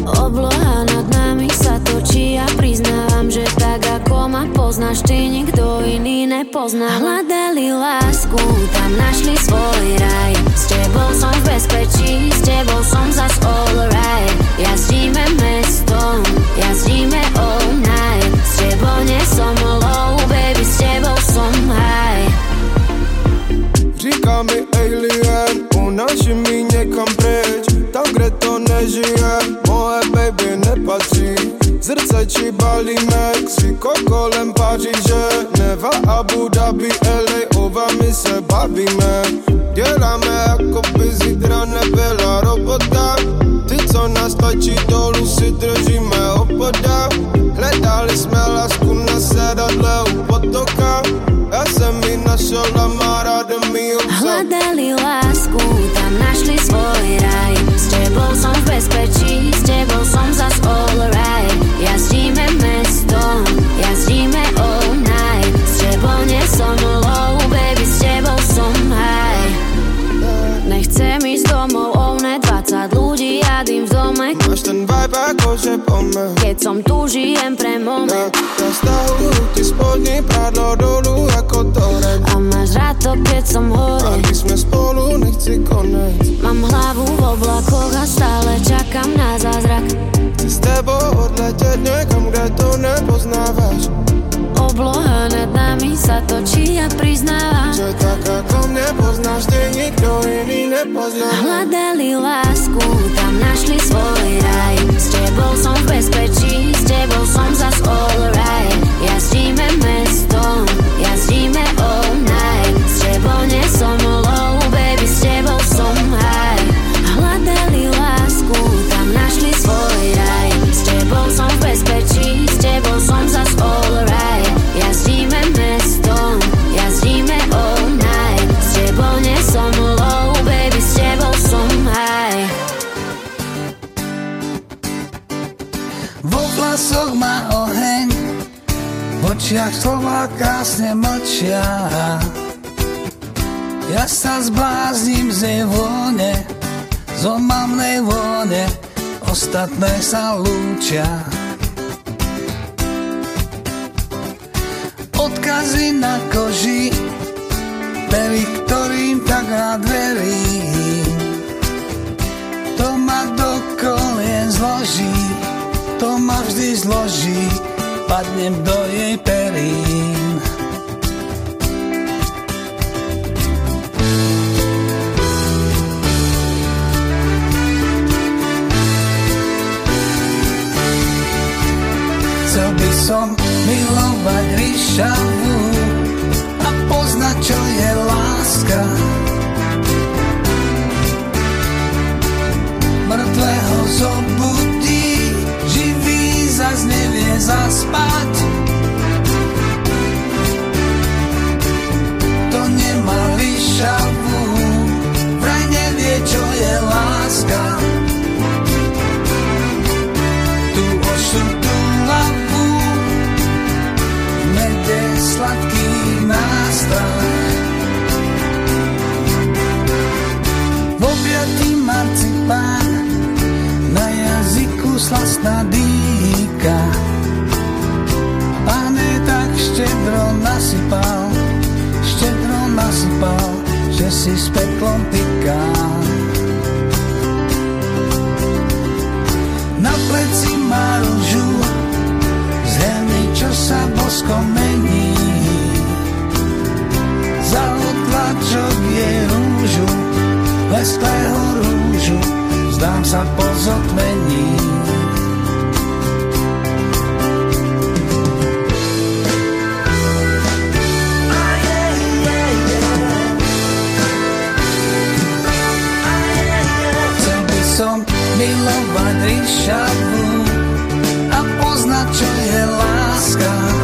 Obloha nad nami sa točí a priznávam, že tak ako ma poznáš, ty nikto iný nepozná. Hľadali lásku, tam našli svoj raj. S tebou som v bezpečí, s tebou som zas all right. Jazdíme mestom, jazdíme all night. S tebou nie som low, baby, s tebou som high.
Říká mi alien, unáši mi někam pryč Tam, kde to nežije, Či Bali, Mexiko, kolem Paříže Neva, Abu Dhabi, LA, ova my se bavíme. Děláme, jako by zítra nebyla robota. Ty, co nás tlačí dolů, si držíme opoda. Hledali jsme lásku na sedadle u potoka. Já jsem ji našel a má ráda mi.
Hľadali lásku, tam našli svoj raj. S tebou som v bezpečí, s tebou som zas ja dým v dome.
Máš ten vibe ako že pome
Keď som tu, žijem pre moment.
Na stahujú ti spodní prádlo dolu ako torrent
A máš rád to, keď som hore.
Ak by sme spolu, nechci konec.
Mám hlavu v oblakoch a stále čakám na zázrak.
Chci s tebou odletět někam, kde to nepoznáváš
Obloha nad nami sa točí a priznávam
Že tak ako mne poznáš, ty nikto iný nepozná.
Hľadali lásku, tam našli svoj raj. S tebou som v bezpečí, s tebou som zas all right. Jazdíme
očiach slova krásne mlčia. Ja sa zblázním z jej vône, z omamnej vône, ostatné sa lúčia. Odkazy na koži, pery, ktorým tak rád verím. To ma do kolien zloží, to ma vždy zloží, padnem do jej perín. Chcel by som milovať ríšavu a poznať, čo je láska. Mŕtvého zobudí, živý bláznivé zaspať. To nemali šavu, vraj nevie, čo je láska. Tu ošutú lavu, mede sladký nástroj. V objatí marcipán, na jazyku slastná dým dýka. Pane tak štedro nasypal, štedro nasypal, že si s peklom tyká. Na pleci má rúžu, z helmy, čo sa boskom mení. Za otlačok je rúžu, lesklého rúžu, zdám sa po milovať ríšavu a poznať, čo je láska.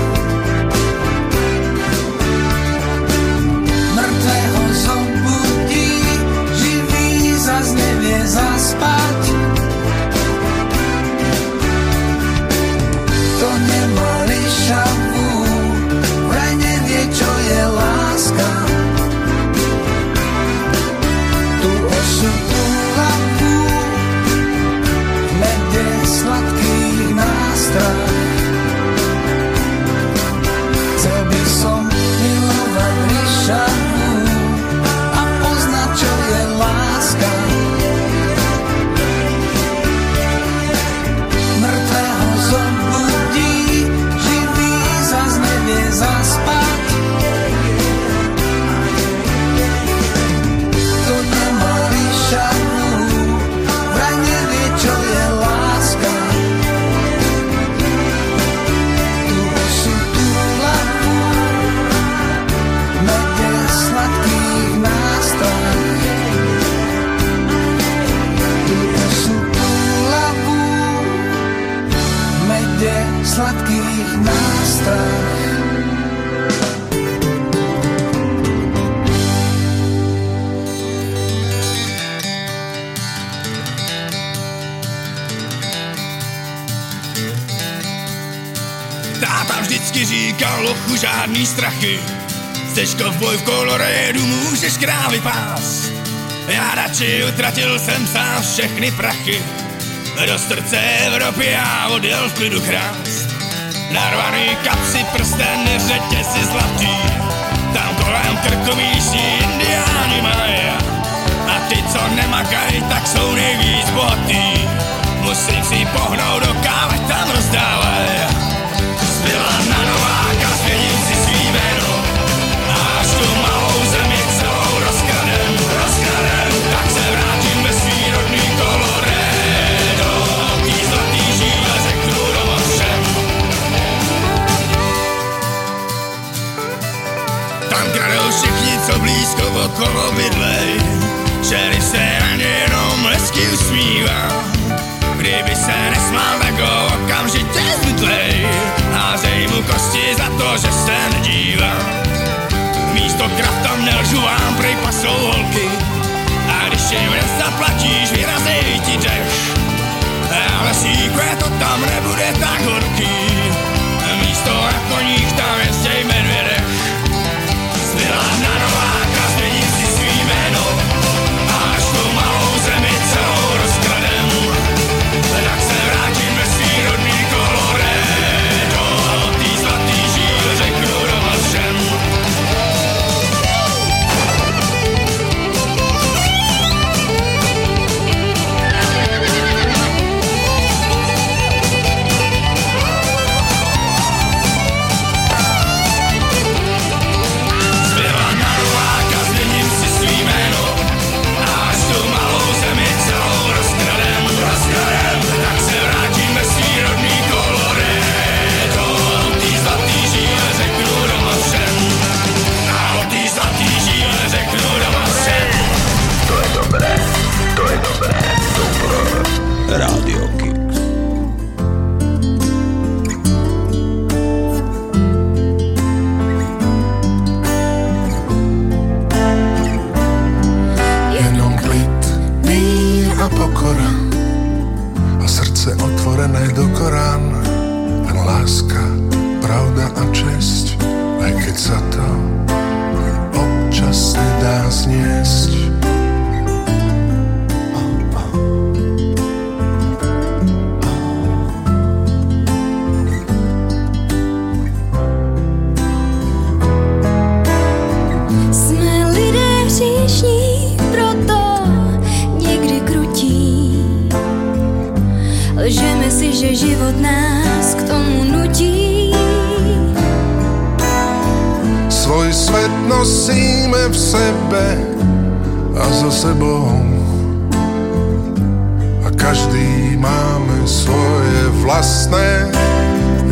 Chceš kovboj v kolorédu, můžeš králi pás. Já radši utratil jsem sám všechny prachy. Do srdce Evropy já odjel v klidu krást. Narvaný kapsy, prsten, řetězy zlatý. Tam kolem krku místní indiáni mají. A ty, co nemakají, tak jsou nejvíc bohatý. Musím si pohnout do kávy, tam rozdávaj. Zbyla na blízko okolo bydlej. Šerif se na ně jenom hezky usmívá. Kdyby se nesmál, tak ho okamžitě zbytlej. Házej mu kosti za to, že se nedívá. Místo krafta nelžu vám, prej pasou holky. A když jim nezaplatíš, vyrazej ti dech. Ale síkve to tam nebude tak horký.
Česť, aj keď sa to občas nedá zniesť.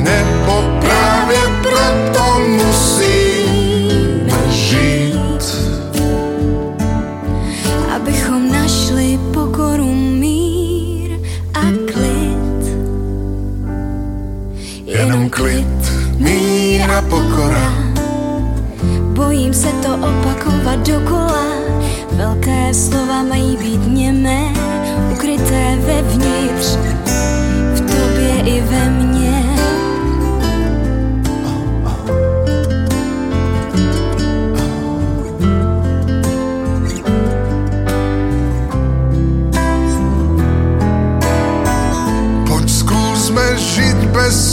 Nebo práve preto musíme žiť.
Abychom našli pokoru, mír a klid.
Jenom klid, mír a pokora.
Bojím se to opakovat dokola. Velké slova mají být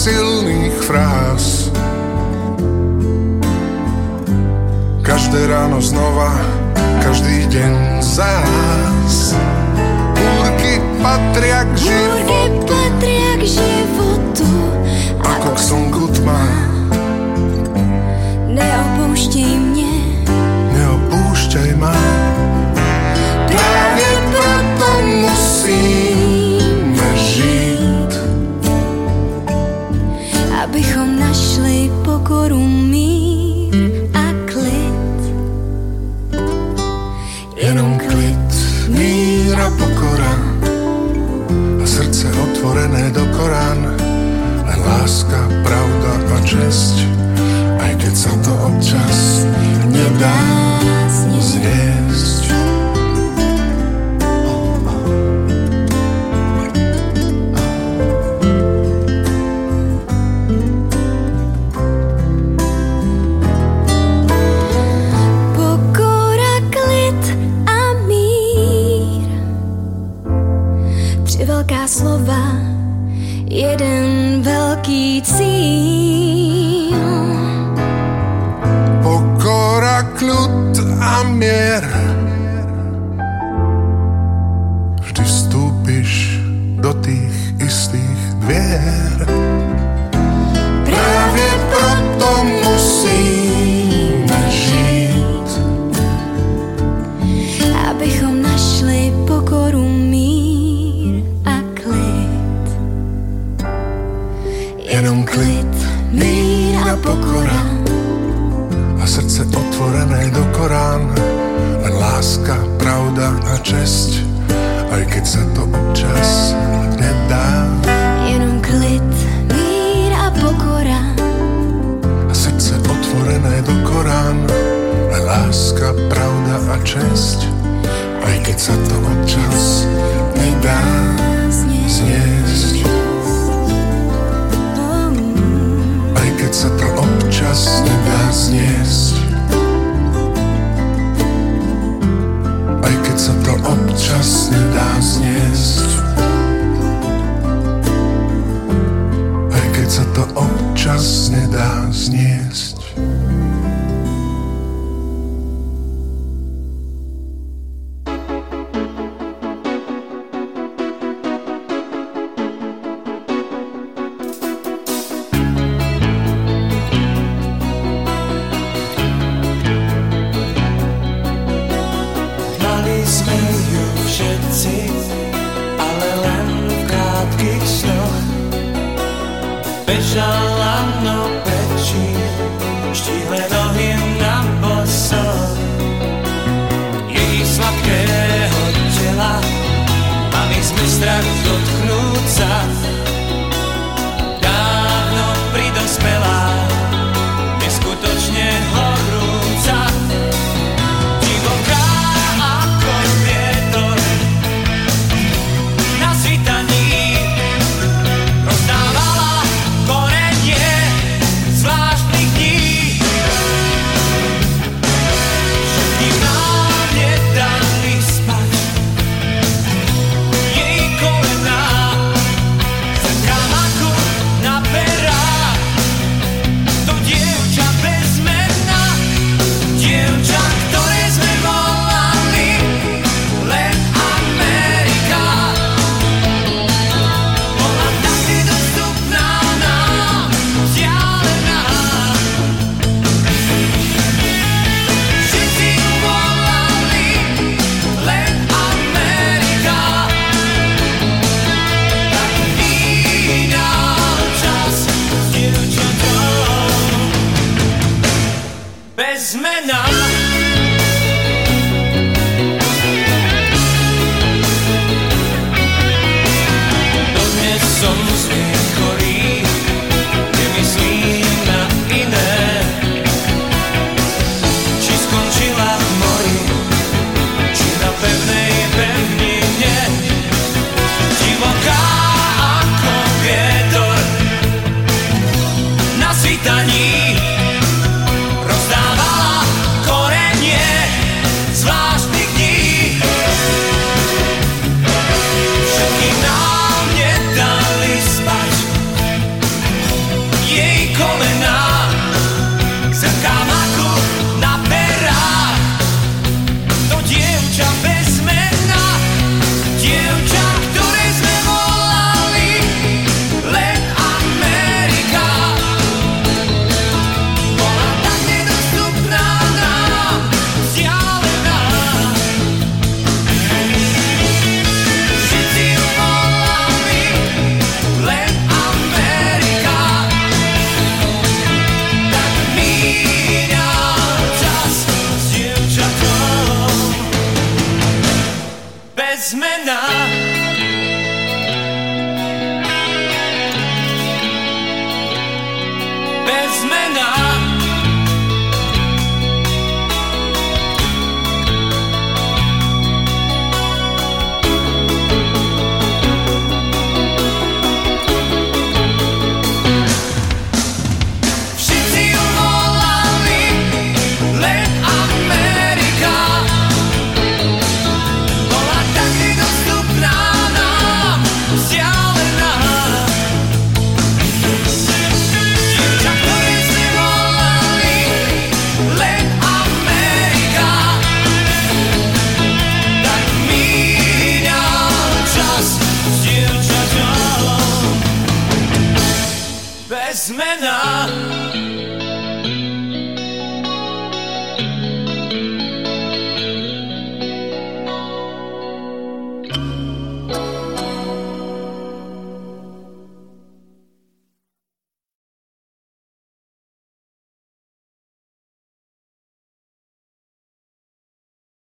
silných fráz. Každé ráno znova, každý deň zás. Búrky patria k životu,
Patria k životu,
ako k slnku tma.
neopouštěj mě.
Neopúšťaj ma. Práve preto musíme
pokoru, a klid.
Jenom klid, mír a a srdce otvorené do Korán. Láska, pravda a česť, aj keď sa to občas nedá
jeden velký cíl.
Pokora, kľud a mier. Vždy česť, aj keď sa to občas nedá zniesť. Aj keď sa to občas nedá zniesť. Aj keď sa to občas nedá zniesť. Aj keď sa to občas nedá zniesť.
Strach dotknúť sa.